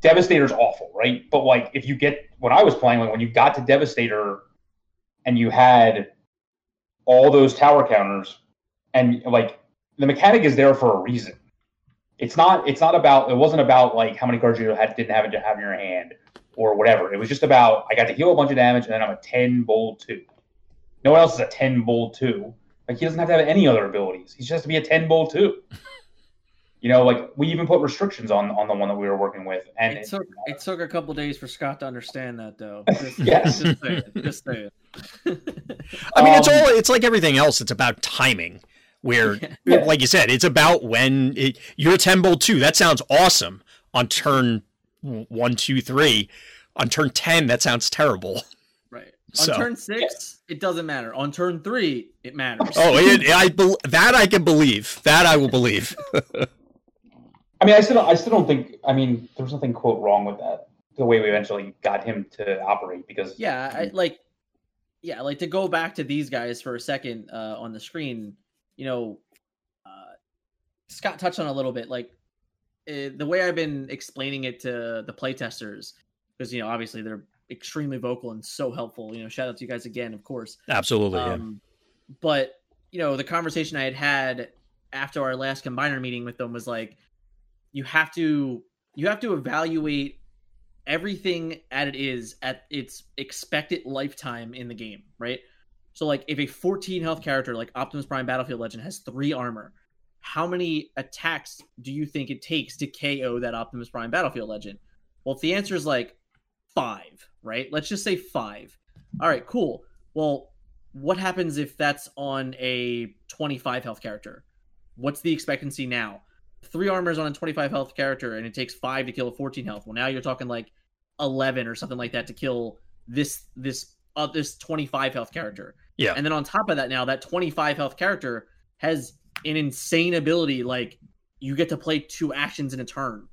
Devastator's awful, right? But like if you get when I was playing, like when you got to Devastator and you had all those tower counters and like the mechanic is there for a reason. It's not it's not about it wasn't about like how many cards you had didn't have to have in your hand or whatever. It was just about I got to heal a bunch of damage and then I'm a 10 bold two. No one else is a 10 bold two. Like he doesn't have to have any other abilities. He just has to be a 10 bold two. You know, like we even put restrictions on on the one that we were working with, and It took it took a couple days for Scott to understand that though. Just, Yes. just saying, just saying. i mean it's Um, all it's like everything else it's about timing where Yeah. like you said it's about when it, you're 10 bold 2 that sounds awesome on turn one two three on turn 10 that sounds terrible Right. On turn six, it doesn't matter. On turn three, it matters. Oh, it, I bel that I can believe. That I will believe. I mean, I still, don't, I still don't think. I mean, there's nothing quote wrong with that. The way we eventually got him to operate, because yeah, I, like, yeah, like to go back to these guys for a second uh, on the screen. You know, uh, Scott touched on a little bit, like uh, the way I've been explaining it to the playtesters, because you know, obviously they're extremely vocal and so helpful. You know, shout out to you guys again, of course. Absolutely. yeah. Um, but you know, the conversation I had had after our last combiner meeting with them was like, you have to you have to evaluate everything at it is at its expected lifetime in the game, right? So like if a 14 health character like Optimus Prime Battlefield Legend has three armor, how many attacks do you think it takes to KO that Optimus Prime Battlefield Legend? Well, if the answer is like five, right? Let's just say five. All right, cool. Well, what happens if that's on a 25 health character? What's the expectancy now? Three armors on a 25 health character, and it takes five to kill a 14 health. Well, now you're talking like 11 or something like that to kill this this uh, this 25 health character. Yeah. And then on top of that, now that 25 health character has an insane ability. Like you get to play two actions in a turn.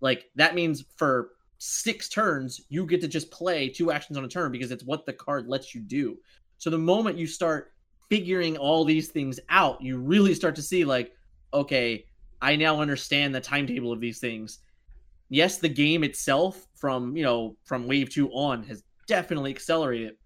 Like that means for six turns, you get to just play two actions on a turn because it's what the card lets you do. So the moment you start figuring all these things out, you really start to see like, okay, I now understand the timetable of these things. Yes, the game itself from, you know, from wave 2 on has definitely accelerated.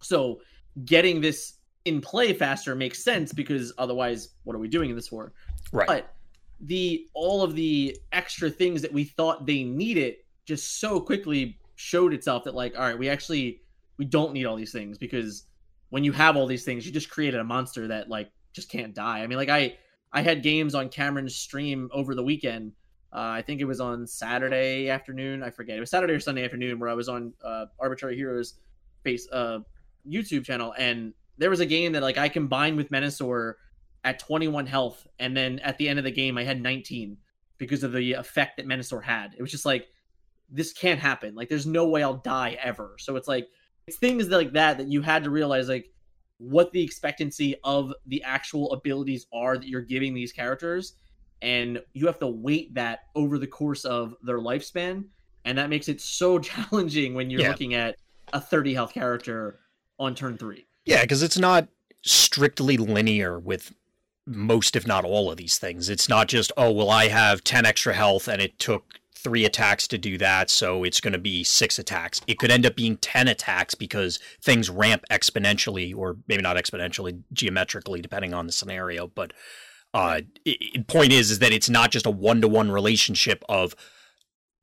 So, getting this in play faster makes sense because otherwise what are we doing in this for? Right. But the all of the extra things that we thought they needed just so quickly showed itself that like all right we actually we don't need all these things because when you have all these things you just created a monster that like just can't die i mean like i i had games on cameron's stream over the weekend. Uh, i think it was on saturday afternoon. I forget. It was saturday or sunday afternoon where i was on uh, arbitrary heroes face uh youtube channel. And there was a game that like i combined with menasor at 21 health. And then at the end of the game i had 19 because of the effect that menasor had. It was just like this can't happen. Like there's no way I'll die ever. So it's like it's things like that that you had to realize like what the expectancy of the actual abilities are that you're giving these characters and you have to weight that over the course of their lifespan and that makes it so challenging when you're Yeah. looking at a 30 health character on turn 3. Yeah, because it's not strictly linear with most, if not all, of these things. It's not just, oh, well, I have 10 extra health and it took three attacks to do that, so it's going to be six attacks. It could end up being 10 attacks because things ramp exponentially, or maybe not exponentially, geometrically, depending on the scenario. But uh, point is, is that it's not just a one to one relationship of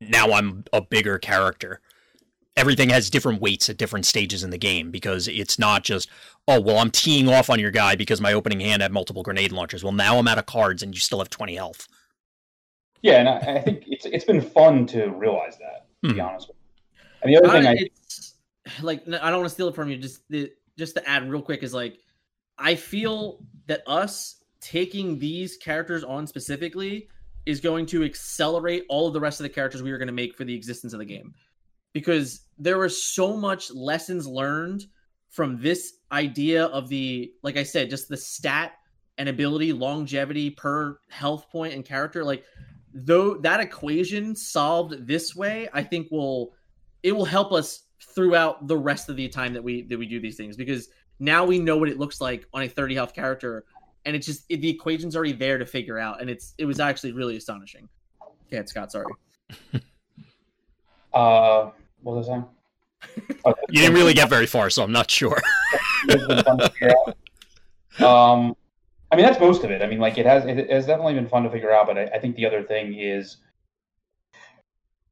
now I'm a bigger character. Everything has different weights at different stages in the game because it's not just oh well i'm teeing off on your guy because my opening hand had multiple grenade launchers well now i'm out of cards and you still have 20 health Yeah, and I, I think it's it's been fun to realize that. To be Hmm. honest with you. And the other thing, Uh, I it's like I don't want to steal it from you. Just the, just to add real quick is like I feel that us taking these characters on specifically is going to accelerate all of the rest of the characters we are going to make for the existence of the game because there were so much lessons learned from this idea of the like I said just the stat and ability longevity per health point and character like though that equation solved this way I think will it will help us throughout the rest of the time that we that we do these things because now we know what it looks like on a 30 health character and it's just it, the equation's already there to figure out and it's it was actually really astonishing yeah scott sorry uh, what was I saying? Oh, you didn't really get very far so i'm not sure it's been fun to figure out. Um, I mean, that's most of it. I mean, like it has it has definitely been fun to figure out. But I, I think the other thing is,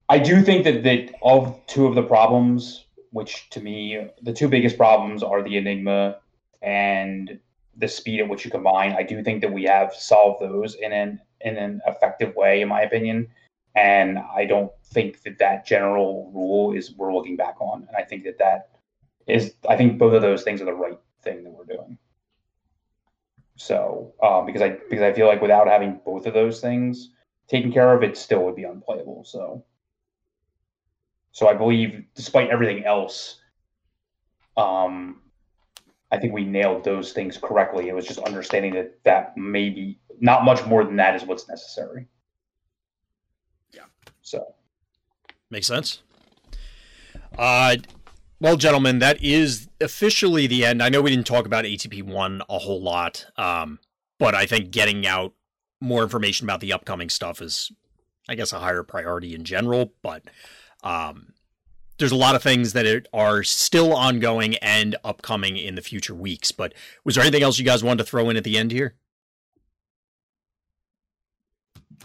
I do think that that of two of the problems, which to me the two biggest problems are the enigma and the speed at which you combine. I do think that we have solved those in an in an effective way, in my opinion. And I don't think that that general rule is we're looking back on. And I think that that is I think both of those things are the right thing that we're doing. So um, because I because I feel like without having both of those things taken care of, it still would be unplayable. So so I believe despite everything else, um, I think we nailed those things correctly. It was just understanding that that maybe not much more than that is what's necessary. Yeah. So Makes sense. Uh, well, gentlemen, that is officially the end. I know we didn't talk about ATP one a whole lot, um, but I think getting out more information about the upcoming stuff is, I guess, a higher priority in general. But um, there's a lot of things that are- still ongoing and upcoming in the future weeks. But was there anything else you guys wanted to throw in at the end here?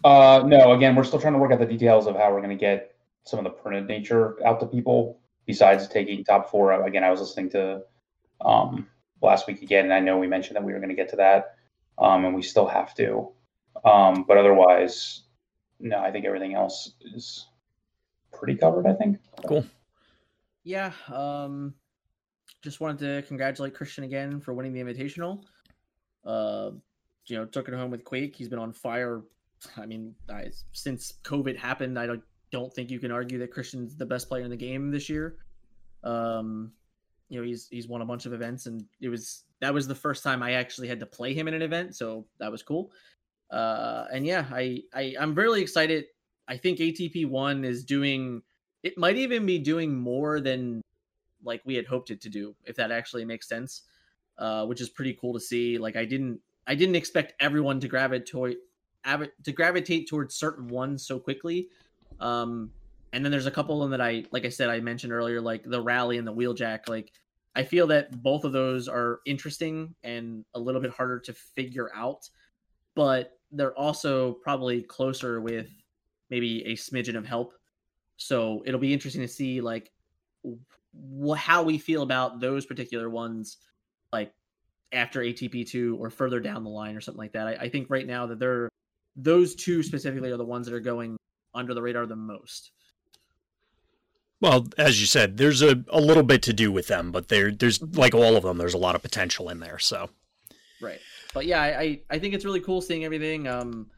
Uh, no, again, we're still trying to work out the details of how we're going to get some of the printed nature out to people. Besides taking top four, again, I was listening to um, last week again, and I know we mentioned that we were going to get to that, um, and we still have to. Um, but otherwise, no, I think everything else is pretty covered. I think. Cool. yeah, um, just wanted to congratulate Christian again for winning the Invitational. Uh, you know, took it home with Quake. He's been on fire. I mean, I, since COVID happened, I don't don't think you can argue that Christian's the best player in the game this year. Um, you know, he's he's won a bunch of events, and it was that was the first time I actually had to play him in an event, so that was cool. Uh, and yeah, I, I I'm really excited. I think ATP one is doing. It might even be doing more than like we had hoped it to do, if that actually makes sense. Uh, which is pretty cool to see. Like I didn't I didn't expect everyone to gravitate to gravitate towards certain ones so quickly. Um, and then there's a couple of them that I like I said I mentioned earlier, like the rally and the wheeljack. Like I feel that both of those are interesting and a little bit harder to figure out, but they're also probably closer with maybe a smidgen of help. So it'll be interesting to see like wh- how we feel about those particular ones, like after ATP two or further down the line or something like that. I, I think right now that they're those two specifically are the ones that are going under the radar the most. Well, as you said, there's a, a little bit to do with them, but there there's like all of them, there's a lot of potential in there. So, right, but yeah, I I think it's really cool seeing everything. Um,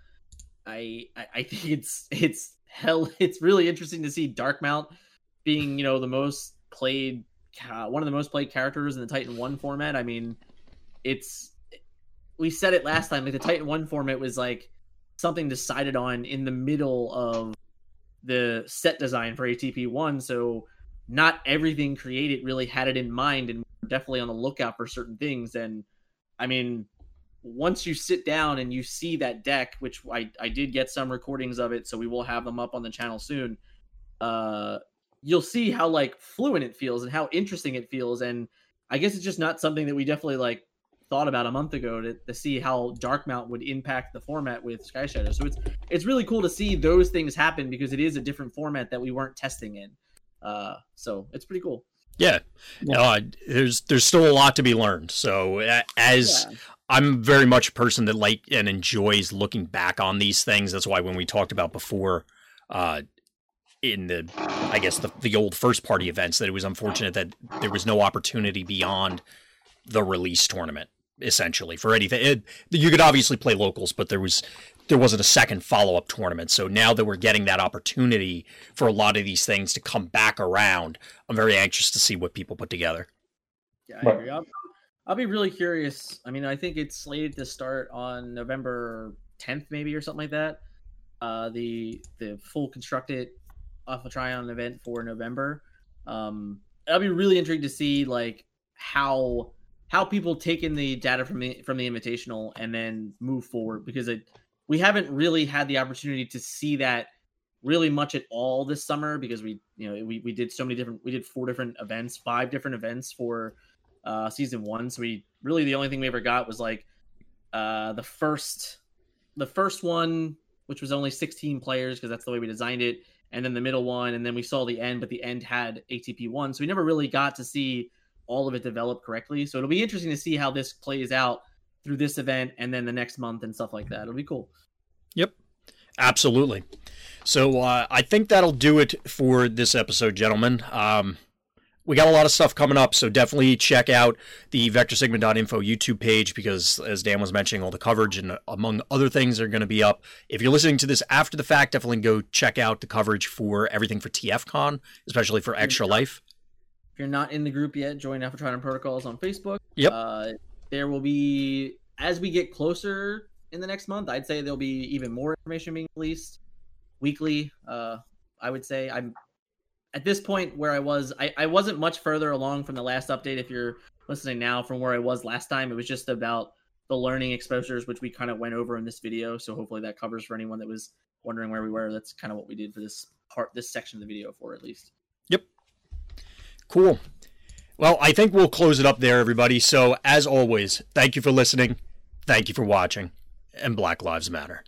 I I think it's it's hell. It's really interesting to see Darkmount being you know the most played uh, one of the most played characters in the Titan One format. I mean, it's we said it last time. Like the Titan One format was like something decided on in the middle of the set design for ATP one, so not everything created really had it in mind, and definitely on the lookout for certain things. And I mean, once you sit down and you see that deck, which I I did get some recordings of it, so we will have them up on the channel soon. Uh, you'll see how like fluent it feels and how interesting it feels, and I guess it's just not something that we definitely like thought about a month ago to, to see how Darkmount would impact the format with Sky Shadow. So it's it's really cool to see those things happen because it is a different format that we weren't testing in. Uh, so it's pretty cool. Yeah, uh, there's there's still a lot to be learned. So as yeah. I'm very much a person that like and enjoys looking back on these things. That's why when we talked about before, uh, in the I guess the the old first party events, that it was unfortunate that there was no opportunity beyond the release tournament essentially for anything. It, you could obviously play locals, but there was there wasn't a second follow up tournament. So now that we're getting that opportunity for a lot of these things to come back around, I'm very anxious to see what people put together. Yeah, I agree. I'll, I'll be really curious. I mean, I think it's slated to start on November 10th, maybe or something like that. Uh, the the full constructed Alpha Trion event for November. Um, I'll be really intrigued to see like how how people take in the data from the from the invitational and then move forward because it, we haven't really had the opportunity to see that really much at all this summer because we you know we, we did so many different we did four different events five different events for uh season one. So we really the only thing we ever got was like uh the first the first one which was only 16 players because that's the way we designed it and then the middle one and then we saw the end but the end had atp one. So we never really got to see all of it developed correctly. So it'll be interesting to see how this plays out through this event and then the next month and stuff like that. It'll be cool. Yep. Absolutely. So uh, I think that'll do it for this episode, gentlemen. Um, we got a lot of stuff coming up, so definitely check out the vectorsigma.info YouTube page because, as Dan was mentioning, all the coverage and among other things are going to be up. If you're listening to this after the fact, definitely go check out the coverage for everything for TFCon, especially for Extra Life you're not in the group yet, join Alpha Trion Protocols on Facebook. Yep. Uh, there will be as we get closer in the next month. I'd say there'll be even more information being released weekly. Uh, I would say I'm at this point where I was. I, I wasn't much further along from the last update. If you're listening now from where I was last time, it was just about the learning exposures, which we kind of went over in this video. So hopefully that covers for anyone that was wondering where we were. That's kind of what we did for this part, this section of the video for at least. Yep. Cool. Well, I think we'll close it up there, everybody. So, as always, thank you for listening. Thank you for watching. And Black Lives Matter.